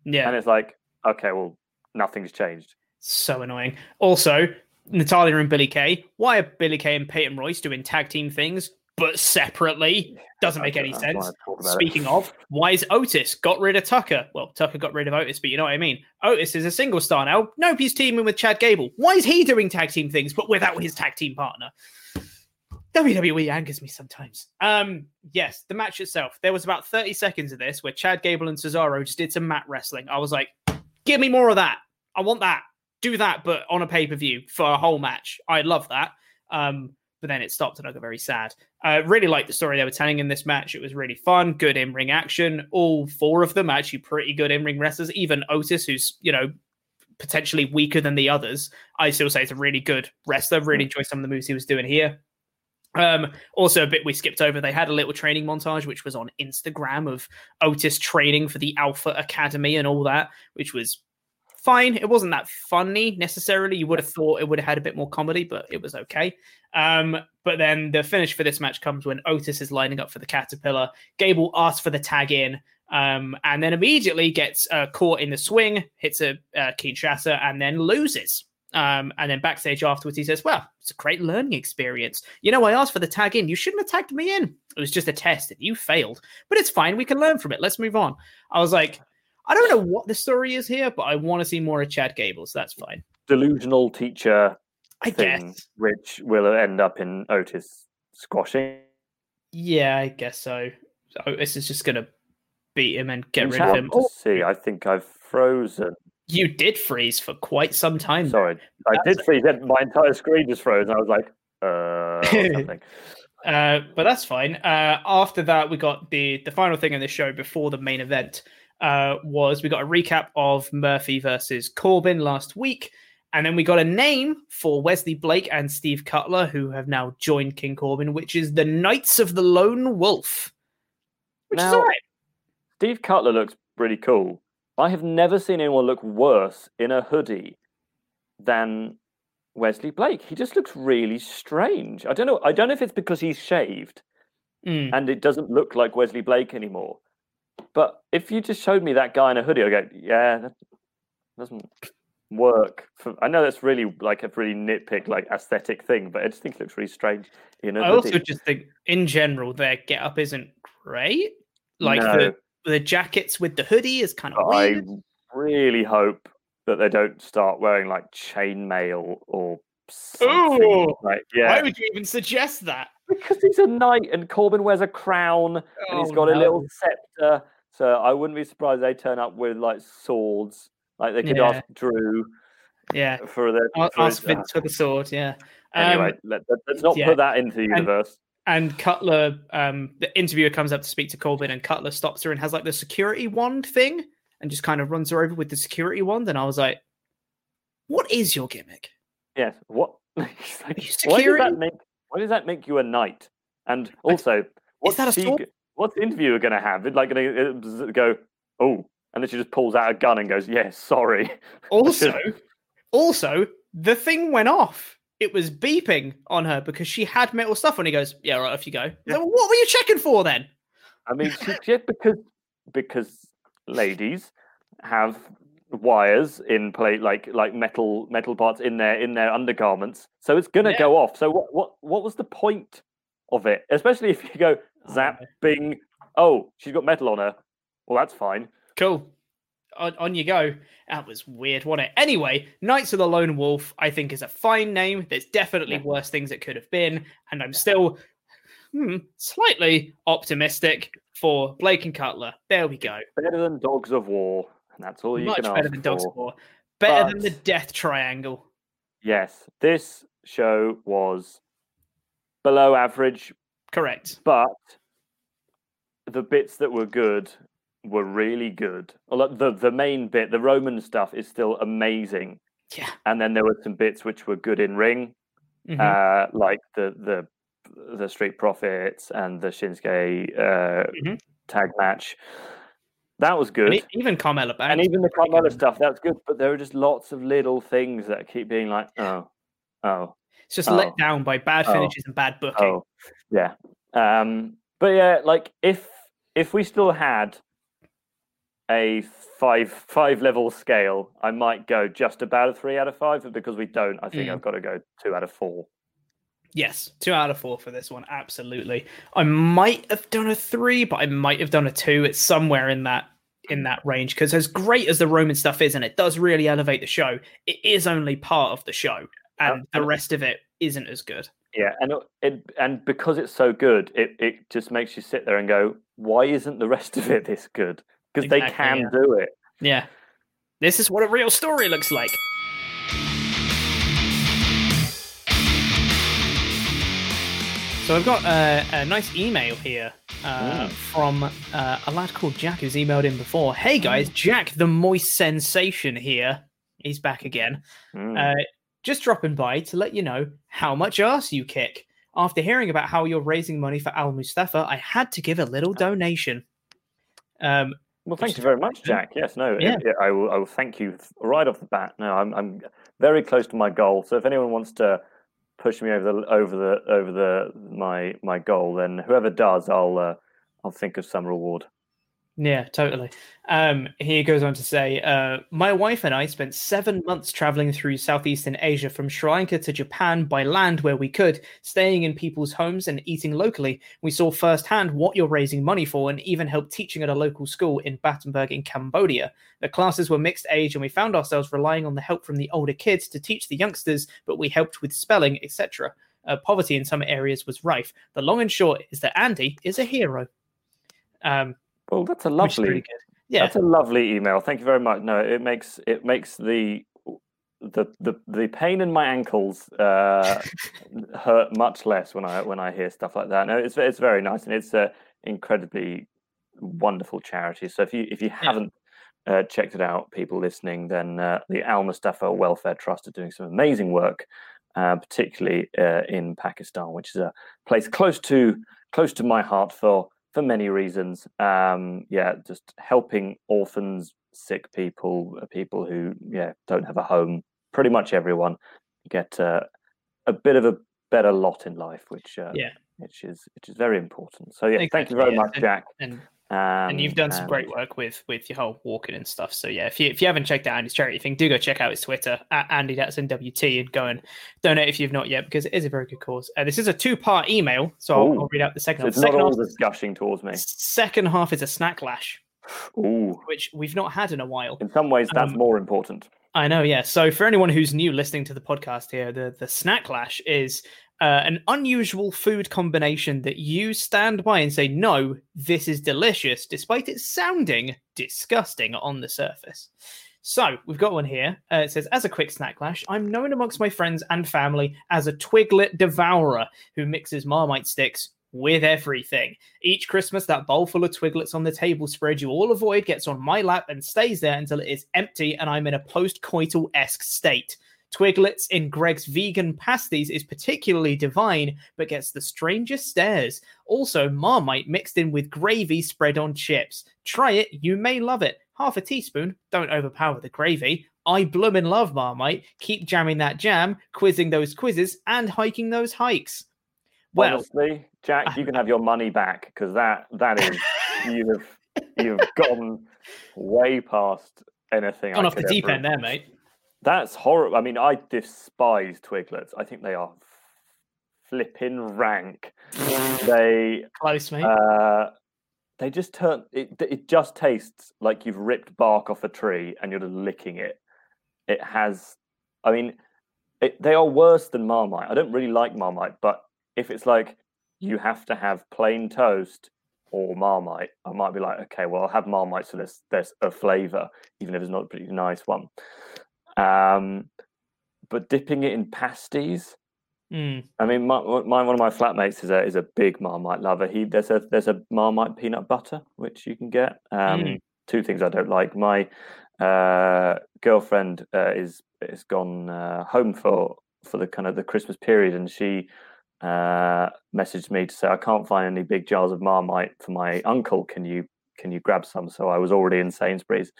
Yeah. And it's like, okay, well, nothing's changed. So annoying. Also, Natalya and Billie Kay. Why are Billie Kay and Peyton Royce doing tag team things, but separately? Doesn't make any I don't wanna sense. it. Speaking of, why is Otis got rid of Tucker? Well, Tucker got rid of Otis, but you know what I mean. Otis is a single star now. Nope, he's teaming with Chad Gable. Why is he doing tag team things, but without his tag team partner? WWE angers me sometimes. Um, yes, the match itself. There was about 30 seconds of this where Chad Gable and Cesaro just did some mat wrestling. I was like, give me more of that. I want that. Do that, but on a pay per view for a whole match. I love that. Um, but then it stopped and I got very sad. I really liked the story they were telling in this match. It was really fun, good in ring action. All four of them actually pretty good in ring wrestlers. Even Otis, who's, you know, potentially weaker than the others, I still say it's a really good wrestler. Really enjoyed some of the moves he was doing here. Um, also, a bit we skipped over. They had a little training montage, which was on Instagram of Otis training for the Alpha Academy and all that, which was fine. It wasn't that funny necessarily. You would have thought it would have had a bit more comedy, but it was okay. Um, but then the finish for this match comes when Otis is lining up for the Caterpillar. Gable asks for the tag in, um, and then immediately gets uh, caught in the swing, hits a uh, Kinshasa, and then loses. Um, and then backstage afterwards, he says, Well, it's a great learning experience. You know, I asked for the tag in. You shouldn't have tagged me in. It was just a test and you failed. But it's fine. We can learn from it. Let's move on. I was like, I don't know what the story is here, but I want to see more of Chad Gable, so that's fine. Delusional teacher I thing, guess. which will end up in Otis squashing. Yeah, I guess so. Otis is just going to beat him and get rid of him. To see, I think I've frozen. You did freeze for quite some time. Sorry, I did freeze. My entire screen just froze. I was like, uh. Uh, but that's fine. Uh, after that, we got the the final thing in the show before the main event uh, was we got a recap of Murphy versus Corbin last week, and then we got a name for Wesley Blake and Steve Cutler, who have now joined King Corbin, which is the Knights of the Lone Wolf. Which is Now- all right. Steve Cutler looks pretty cool. I have never seen anyone look worse in a hoodie than Wesley Blake. He just looks really strange. I don't know. I don't know if it's because he's shaved Mm. and it doesn't look like Wesley Blake anymore. But if you just showed me that guy in a hoodie, I go, yeah, that doesn't work. For, I know that's really like a really nitpick, like aesthetic thing, but I just think it looks really strange in a I hoodie. also just think, in general, their get up isn't great. Like No. the the jackets with the hoodie is kind of I weird. really hope that they don't start wearing like chainmail or something. Ooh, like yeah, why would you even suggest that? because he's a knight and Corbin wears a crown and he's got a little scepter. So I wouldn't be surprised they turn up with like swords. Like they could Yeah. ask Drew Yeah, for the. For ask his- Vince for the sword. Yeah. Anyway, Um, let, us not yeah. put that into the universe. and Cutler, um, the interviewer comes up to speak to Corbin, and Cutler stops her and has like the security wand thing, and just kind of runs her over with the security wand. And I was like, "What is your gimmick?" Yes. What? Like, why does that make? Why does that make you a knight? And also, what's that a he sword? g- What's the interviewer going to have? It like going uh, to go? Oh, And then she just pulls out a gun and goes, "Yeah, sorry." Also, also, the thing went off. It was beeping on her because she had metal stuff. And he goes, "Yeah, right, off you go." Was like, well, what were you checking for then? I mean, she, just because because ladies have wires in play like like metal metal parts in their in their undergarments, so it's gonna Yeah. go off. So what what what was the point of it? Especially if you go zap, bing. Oh, she's got metal on her. Well, that's fine. Cool. On, on you go. That was weird, wasn't it? Anyway, Knights of the Lone Wolf, I think, is a fine name. There's definitely worse things it could have been. And I'm still hmm, slightly optimistic for Blake and Cutler. There we go. Better than Dogs of War, and that's all you Much can better than Dogs for. War. Better than the Death Triangle. Yes, this show was below average, Correct. but the bits that were good were really good. The the main bit, the Roman stuff, is still amazing. Yeah. And then there were some bits which were good in ring, Mhm. uh, like the the the Street Profits and the Shinsuke uh, Mhm. tag match. That was good. And even Carmella and even the Carmella stuff, that's good. But there are just lots of little things that keep being like, oh, oh, It's just oh, let down by bad oh, finishes and bad booking. Oh, yeah. Um, but yeah, like if if we still had a five five level scale, I might go just about a three out of five. But because we don't, I think Mm. I've got to go two out of four. Yes, two out of four for this one. Absolutely. I might have done a three, but I might have done a two. It's somewhere in that in that range because as great as the Roman stuff is, and it does really elevate the show, it is only part of the show, and the rest of it isn't as good. Yeah, and it, and because it's so good, it, it just makes you sit there and go, why isn't the rest of it this good? Because they can yeah. do it. Yeah, this is what a real story looks like. So I've got a, a nice email here uh, Mm. from uh, a lad called Jack who's emailed in before. Hey guys, Jack the Moist Sensation here. He's back again. Mm. Uh, just dropping by to let you know how much ass you kick. After hearing about how you're raising money for Al Mustafa, I had to give a little donation. Um, Well, thank you very much, Jack. Yes, no, Yeah. yeah. I will. I will thank you right off the bat. No, I'm I'm very close to my goal. So if anyone wants to push me over the over the over the my my goal, then whoever does, I'll uh, I'll think of some reward. Yeah, totally. Um, he goes on to say, uh, My wife and I spent seven months traveling through Southeastern Asia from Sri Lanka to Japan by land where we could, staying in people's homes and eating locally. We saw firsthand what you're raising money for and even helped teaching at a local school in Battambang in Cambodia. The classes were mixed age and we found ourselves relying on the help from the older kids to teach the youngsters, but we helped with spelling, etc. Uh, poverty in some areas was rife. The long and short is that Andy is a hero. Um, Well, that's a lovely. pretty good. Yeah. That's a lovely email. Thank you very much. No, it makes it makes the the the, the pain in my ankles uh, hurt much less when I when I hear stuff like that. No, it's it's very nice and it's a incredibly wonderful charity. So if you if you haven't uh, checked it out, people listening, then uh, the Al Mustafa Welfare Trust are doing some amazing work, uh, particularly uh, in Pakistan, which is a place close to close to my heart for for many reasons. Um, yeah, just helping orphans, sick people, uh, people who yeah don't have a home. Pretty much everyone get uh, a bit of a better lot in life, which uh, Yeah. which is which is very important. So yeah, thank you very yeah. much, And- Jack. And Um, and you've done some and- great work with with your whole walking and stuff. So yeah, if you if you haven't checked out Andy's charity thing, do go check out his Twitter at Andy that's NWT and go and donate if you've not yet because it is a very good cause. Uh, this is a two part email, so I'll, I'll read out the second. So half. it's not all half, gushing towards me. second half is a snack lash, Ooh, which we've not had in a while. in some ways that's Um, more important. I know, yeah. So for anyone who's new listening to the podcast here, the the snack lash is uh, an unusual food combination that you stand by and say, "No, this is delicious," despite it sounding disgusting on the surface. So we've got one here. Uh, it says, "As a quick snack lash, I'm known amongst my friends and family as a twiglet devourer who mixes Marmite sticks." With everything. Each Christmas, that bowl full of twiglets on the table spread you all avoid gets on my lap and stays there until it is empty and I'm in a post coital esque state. Twiglets in Greggs vegan pasties is particularly divine, but gets the strangest stares. Also, Marmite mixed in with gravy spread on chips. Try it, you may love it. half a teaspoon. Don't overpower the gravy. I bloomin' love Marmite. Keep jamming that jam, quizzing those quizzes, and hiking those hikes. Well, Honestly, Jack, you can have your money back because that that is you've you've gone way past anything. gone I off the deep end there, mate. That's horrible. I mean, I despise Twiglets. I think they are flipping rank. they Close, mate. uh, they just turn it. It just tastes like you've ripped bark off a tree and you're just licking it. It has. I mean, it, they are worse than Marmite. I don't really like Marmite, but if it's like you have to have plain toast or Marmite, I might be like, okay, well, I'll have Marmite so there's there's a flavour, even if it's not a pretty nice one. Um, but dipping it in pasties, Mm. I mean, my, my one of my flatmates is a is a big Marmite lover. He there's a there's a Marmite peanut butter which you can get. Um, Mm. Two things I don't like. My uh, girlfriend uh, is is gone uh, home for for the kind of the Christmas period, and she uh, messaged me to say I can't find any big jars of Marmite for my uncle. Can you can you grab some? So I was already in Sainsbury's,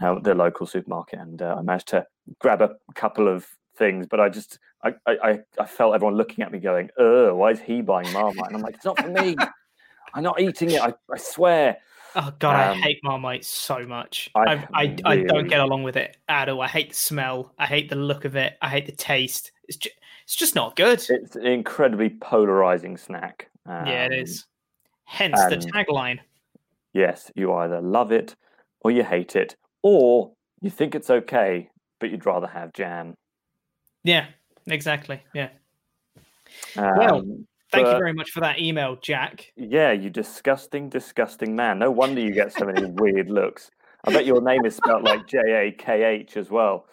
the local supermarket, and uh, I managed to grab a couple of things. But I just I, I I- I felt everyone looking at me going, "Oh, why is he buying Marmite?" And I'm like, "It's not for me. I'm not eating it. I, I swear." Oh god, I Um, hate Marmite so much. I I I, I, don't get along with it at all. I hate the smell. I hate the look of it. I hate the taste. It's just, it's just not good. It's an incredibly polarizing snack. yeah, it Um. Hence the tagline. Yes, you either love it or you hate it, or you think it's okay, but you'd rather have jam. Yeah, exactly. Yeah. well, Um, thank you very much for that email, Jack. Yeah, you disgusting, disgusting man. No wonder you get so many weird looks. I bet your name is spelled like J A K H as well,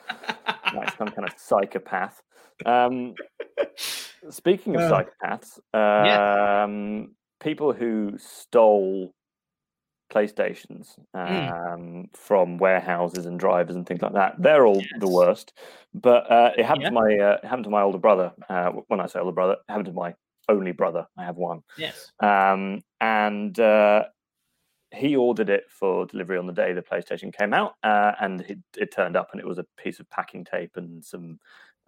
like some kind of psychopath. Um, speaking of Uh, psychopaths, yeah. um, people who stole PlayStations Mm. um, from warehouses and drivers and things like that, they're all the worst. But uh, it happened to my uh, it happened to my older brother. Uh, when I say older brother, it happened to my only brother. I have one. Yes. Um, and uh, he ordered it for delivery on the day the PlayStation came out, uh, and it, it turned up, and it was a piece of packing tape and some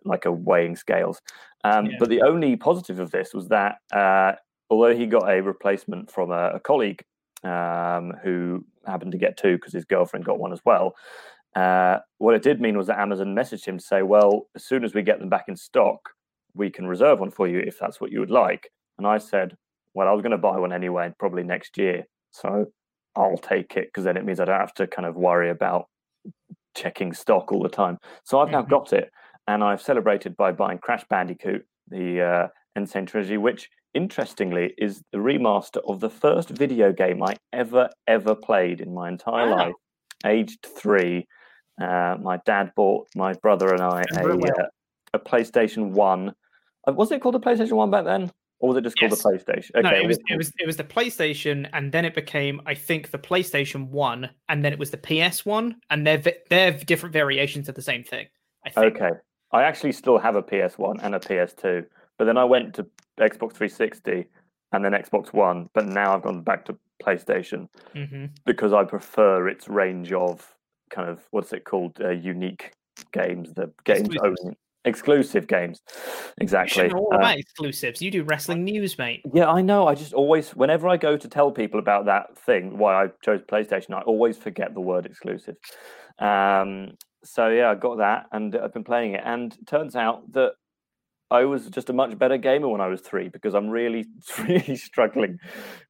like a weighing scales. Um, Yeah. But the only positive of this was that uh, although he got a replacement from a, a colleague um, who happened to get two because his girlfriend got one as well. Uh, what it did mean was that Amazon messaged him to say, "Well, as soon as we get them back in stock, we can reserve one for you if that's what you would like." And I said, "Well, I was going to buy one anyway, probably next year, so I'll take it because then it means I don't have to kind of worry about checking stock all the time." So I've now got it, and I've celebrated by buying Crash Bandicoot, the uh, which interestingly is the remaster of the first video game I ever ever played in my entire Wow. life. Aged three, uh, my dad bought my brother and I a, Remember it well. uh, a PlayStation One. Uh, was it called a PlayStation One back then, or was it just called Yes. a PlayStation? no, it was it was it was the PlayStation, and then it became, I think, the PlayStation One, and then it was the PS One, and they're they're different variations of the same thing. I think. Okay. I actually still have a PS1 and a PS2, but then I went to Xbox 360 and then Xbox One, but now I've gone back to PlayStation hmm because I prefer its range of kind of what's it called, uh, unique games, the games Exclusives. only exclusive games. You Exactly. know all Uh, about exclusives. You do wrestling news, mate. yeah, I know. I just always, whenever I go to tell people about that thing, why I chose PlayStation, I always forget the word exclusive. Um, so yeah, I got that, and I've been playing it, and it turns out that I was just a much better gamer when I was three because I'm really, really struggling.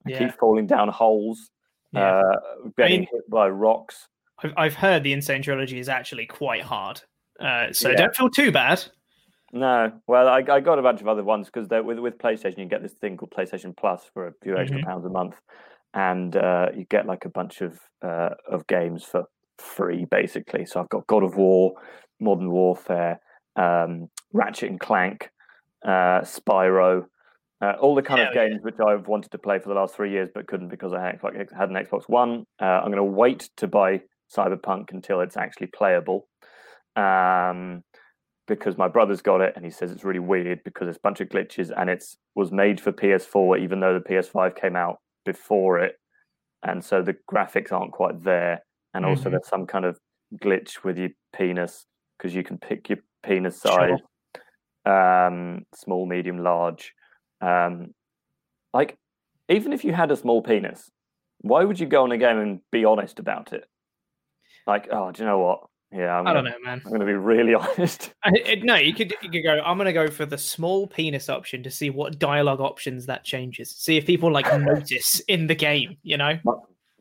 I Yeah. keep falling down holes, Yeah. uh, getting mean- hit by rocks. I've, I've heard the N. Sane Trilogy is actually quite hard, uh, so Yeah. don't feel too bad. No, well, I, I got a bunch of other ones because with with PlayStation, you get this thing called PlayStation Plus for a few extra Mhm. pounds a month, and uh, you get like a bunch of uh, of games for free, basically. So I've got God of War, Modern Warfare, um, Ratchet and Clank, uh, Spyro, uh, all the kind of Hell yeah. games which I've wanted to play for the last three years but couldn't because I had, like, had an Xbox One. Uh, I'm going to wait to buy Cyberpunk until it's actually playable. Um, because my brother's got it and he says it's really weird because there's a bunch of glitches and it's was made for PS4 even though the PS5 came out before it and so the graphics aren't quite there and also Mhm. there's some kind of glitch with your penis because you can pick your penis size, um, small, medium, large. Um, like, even if you had a small penis, why would you go on a game and be honest about it? Like, oh, do you know what? Yeah, I'm I don't know, man. I'm going to be really honest. I, it, no, you could you could go. I'm gonna go for the small penis option to see what dialogue options that changes. See if people like notice in the game. You know.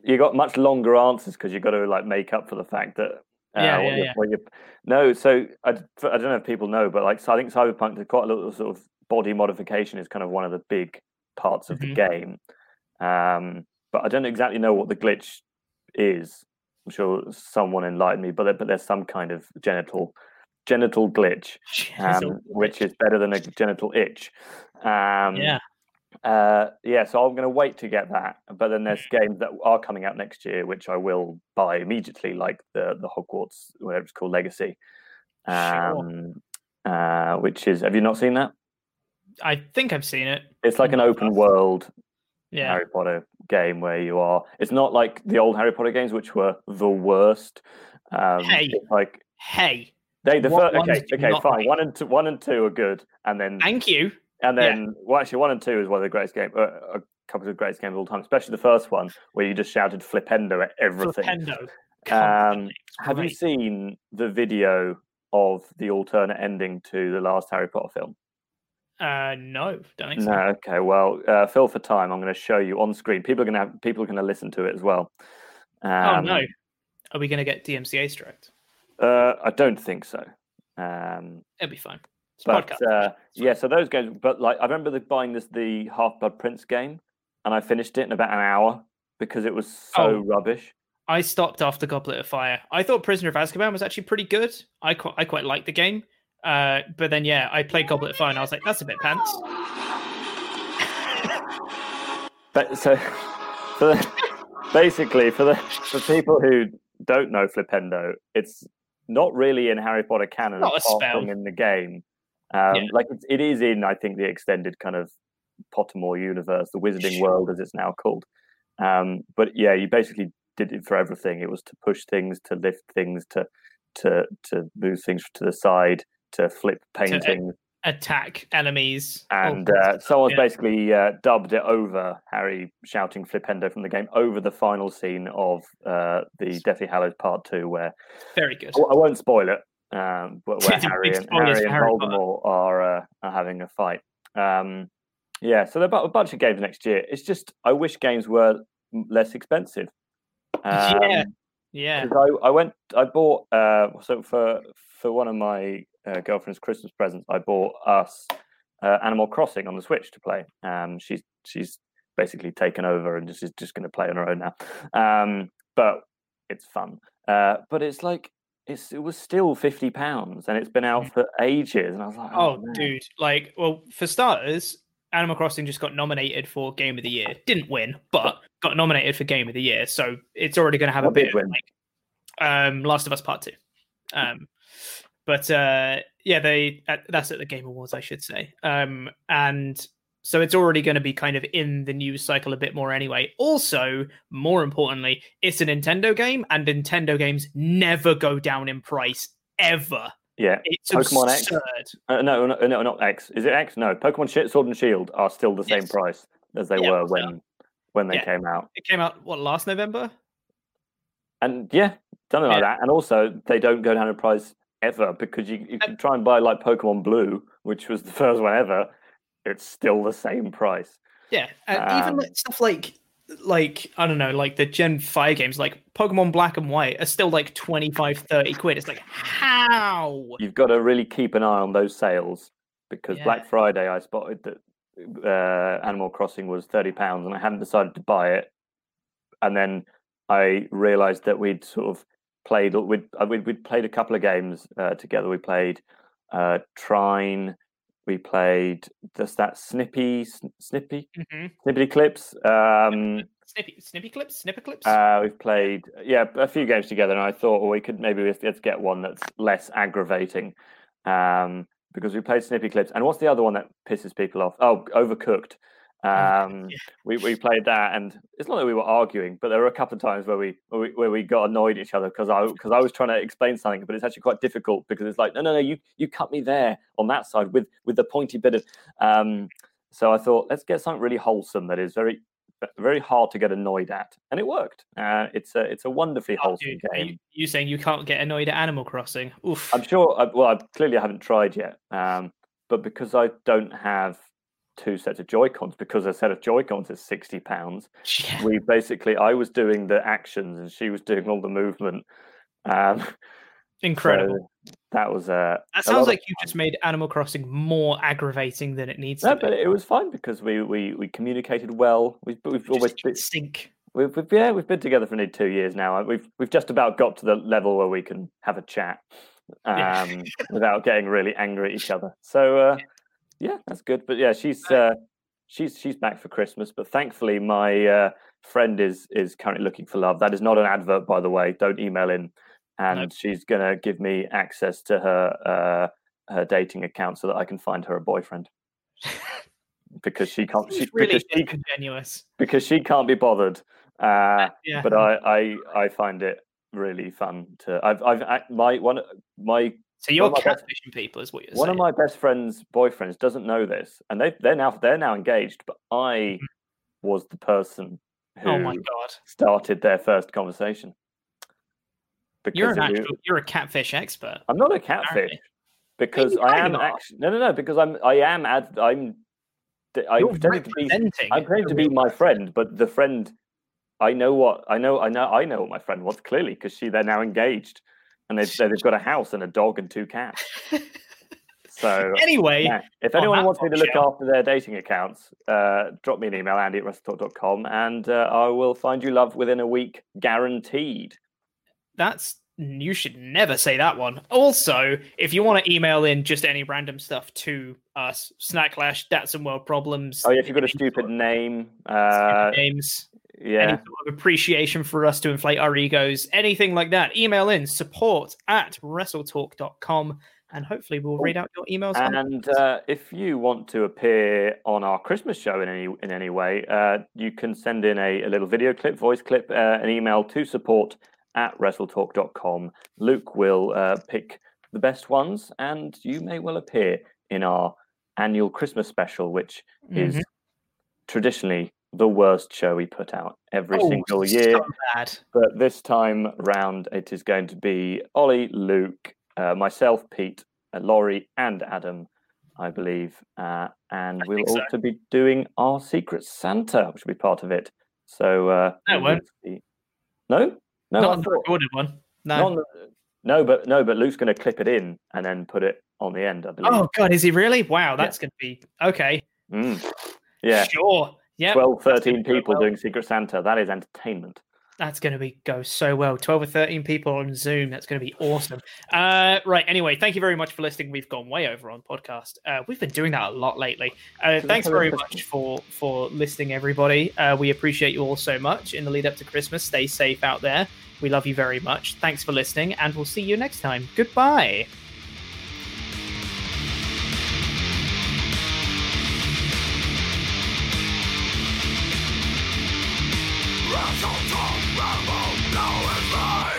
you got much longer answers because you've got to like make up for the fact that uh, Yeah, yeah, you're- yeah. you're- no so I, I don't know if people know but like so i think cyberpunk there's quite a little sort of body modification is kind of one of the big parts of Mhm. the game um but i don't exactly know what the glitch is i'm sure someone enlightened me but there, but there's some kind of genital genital glitch Genital um, which is better than a genital itch um Yeah. Uh, yeah, so I'm going to wait to get that. But then there's games that are coming out next year, which I will buy immediately, like the the Hogwarts, whatever it's called, Legacy. Um, uh, which is, have you not seen that? I think I've seen it. It's like an open world Yeah. Harry Potter game where you are. It's not like the old Harry Potter games, which were the worst. Um, Hey. like Hey. they the first. Okay, ones do you okay, fine. like? One and two, one and two are good, and then Thank you. And Yeah. then, well, actually, one and two is one of the greatest games, uh, a couple of the greatest games of all time, especially the first one where you just shouted "flipendo" at everything. Flipendo. Um, have you seen the video of the alternate ending to the last Harry Potter film? Uh, no, don't think so. No. Okay. Well, uh, fill for time. I'm going to show you on screen. People are going to have people are going to listen to it as well. oh Um, no. Are we going to get DMCA striked? Uh, I don't think so. Um, It'll be fine. But uh, yeah, so those games. But like, I remember the, buying this the Half Blood Prince game, and I finished it in about an hour because it was so Oh. rubbish. I stopped after Goblet of Fire. I thought Prisoner of Azkaban was actually pretty good. I quite, I quite liked the game. Uh, but then yeah, I played Goblet of Fire and I was like, that's a bit pants. But so, for the, basically, for the for people who don't know Flipendo, it's not really in Harry Potter canon Not a spell. in the game. Um, Yeah. Like it's, it is in, I think, the extended kind of Pottermore universe, the Wizarding Sure. World, as it's now called. Um, but yeah, you basically did it for everything. It was to push things, to lift things, to to to move things to the side, to flip To, uh, paintings. attack enemies. And uh, someone's yeah. basically uh, dubbed it over Harry shouting Flipendo from the game over the final scene of uh, the Deathly Hallows Part Two, where very good. I won't spoil it, um, but where Harry and, Harry and Harry Voldemort are, uh, are having a fight. Um, yeah, so there are a bunch of games next year. It's just I wish games were less expensive. yeah, yeah. I, I went, I bought, uh, so for for one of my uh, girlfriend's Christmas presents, I bought us uh, Animal Crossing on the Switch to play. Um, she's she's basically taken over and just is just going to play on her own now. Um, but it's fun. Uh, but it's like it's it was still fifty pounds, and it's been out for ages. And I was like, oh, Oh, dude. Like, well, for starters, Animal Crossing just got nominated for Game of the Year. Didn't win, but got nominated for Game of the Year. So it's already going to have a bit of win? like um, Last of Us Part Two. Um, but uh, yeah, they uh, that's at the Game Awards, I should say. Um, and so it's already going to be kind of in the news cycle a bit more anyway. Also, more importantly, it's a Nintendo game, and Nintendo games never go down in price ever. Yeah, It's Pokemon absurd. X. Uh, no, no, no, not X. Is it X? No, Pokemon Shi- Sword and Shield are still the same Yes. price as they Yeah, were so- when when they Yeah. came out. It came out what last November? And yeah, something like Yeah. that. And also, they don't go down in price ever because you, you can try and buy like Pokemon Blue, which was the first one ever. It's still the same price. Yeah, and even Um, like stuff like like I don't know, like the Gen 5 games like Pokemon Black and White are still like 25 30 quid. It's like how? You've got to really keep an eye on those sales because Yeah. Black Friday I spotted that uh, Animal Crossing was thirty pounds, and I hadn't decided to buy it. And then I realised that we'd sort of played we'd uh, we'd, we'd played a couple of games uh, together. We played uh, Trine. We played just that Snippy Sn- Snippy Mhm. Snippy Clips. Um, Snippy Snippy clips, snipper clips. uh, we've played, yeah, a few games together, and I thought, well, we could maybe let's, let's get one that's less aggravating, um, because we played Snippy Clips. And what's the other one that pisses people off? Oh, Overcooked. Um, we we played that, and it's not that we were arguing, but there were a couple of times where we where we, where we got annoyed at each other because I because I was trying to explain something, but it's actually quite difficult because it's like no no no you you cut me there on that side with with the pointy bit of. Um, so I thought let's get something really wholesome that is very very hard to get annoyed at, and it worked. Uh, it's a it's a wonderfully Oh, wholesome dude, game. you, you saying you can't get annoyed at Animal Crossing? Oof. I'm sure. I, well, I clearly haven't tried yet, um, but because I don't have two sets of Joy Cons, because a set of Joy Cons is sixty pounds, Yeah. we basically I was doing the actions and she was doing all the movement. Um, Incredible. so that was uh, That a lot sounds like you just made Animal Crossing more aggravating than it needs No, to be. but it was fine because we we, we communicated well. We've we've always been, sync. We've, we've yeah we've been together for nearly two years now. We've we've just about got to the level where we can have a chat um, without getting really angry at each other. So uh, yeah, that's good. But yeah, she's uh, she's she's back for Christmas. But thankfully, my uh, friend is is currently looking for love. That is not an advert, by the way. Don't email in. And she's gonna give me access to her uh, her dating account so that I can find her a boyfriend. because she can't. She, really because she because she can't be bothered. Uh, yeah. But I, I I find it really fun to. I've I've my one my. So you're one of my best- catfishing people, is what you're one saying. of my best friends' boyfriends doesn't know this, and they they're now they're now engaged. But I was the person who Mm-hmm. Oh my god, started their first conversation. you're an actual, you're a catfish expert. I'm not a catfish apparently. because I am actually no no no because I'm I am ad I'm I'm to be I'm to be my friend, but the friend I know what I know I know I know what my friend wants clearly because she they're now engaged and they've they've got a house and a dog and two cats. So Anyway, yeah, if anyone wants me to look bombshell- after their dating accounts, uh, drop me an email, andy at wrestletalk.com, and uh, I will find you love within a week, guaranteed. That's you should never say that one. Also, if you want to email in just any random stuff to us, Snacklash, that's some world problems. Oh, yeah, if you've got a stupid name, uh, names, yeah. any sort of appreciation for us to inflate our egos, anything like that, email in support at wrestletalk.com and hopefully we'll read out your emails. And uh, if you want to appear on our Christmas show in any in any way, uh, you can send in a, a little video clip, voice clip, uh, an email to support at wrestletalk.com. Luke will uh, pick the best ones, and you may well appear in our annual Christmas special, which is Mhm. traditionally the worst show we put out every Oh, single so year. bad. But this time round, it is going to be Ollie, Luke, uh, myself, Pete, uh, Laurie, and Adam, I believe. Uh, and we'll so. also be doing our Secret Santa, which will be part of it. So, uh, No, won't. No, no, Not I the recorded one. No. the- no, but no, but Luke's going to clip it in and then put it on the end. I believe. Oh god, is he really? Wow, that's gonna be okay. Mm. Yeah. Sure. Yeah. 12, 13 people doing Secret Santa. That is entertainment. That's going to be go so well. 12 or 13 people on Zoom. That's going to be awesome. Uh, right. Anyway, thank you very much for listening. We've gone way over on podcast. Uh, we've been doing that a lot lately. Uh, thanks very much for for listening, everybody. Uh, we appreciate you all so much in the lead up to Christmas. Stay safe out there. We love you very much. Thanks for listening, and we'll see you next time. Goodbye. Circle to rebel, now is mine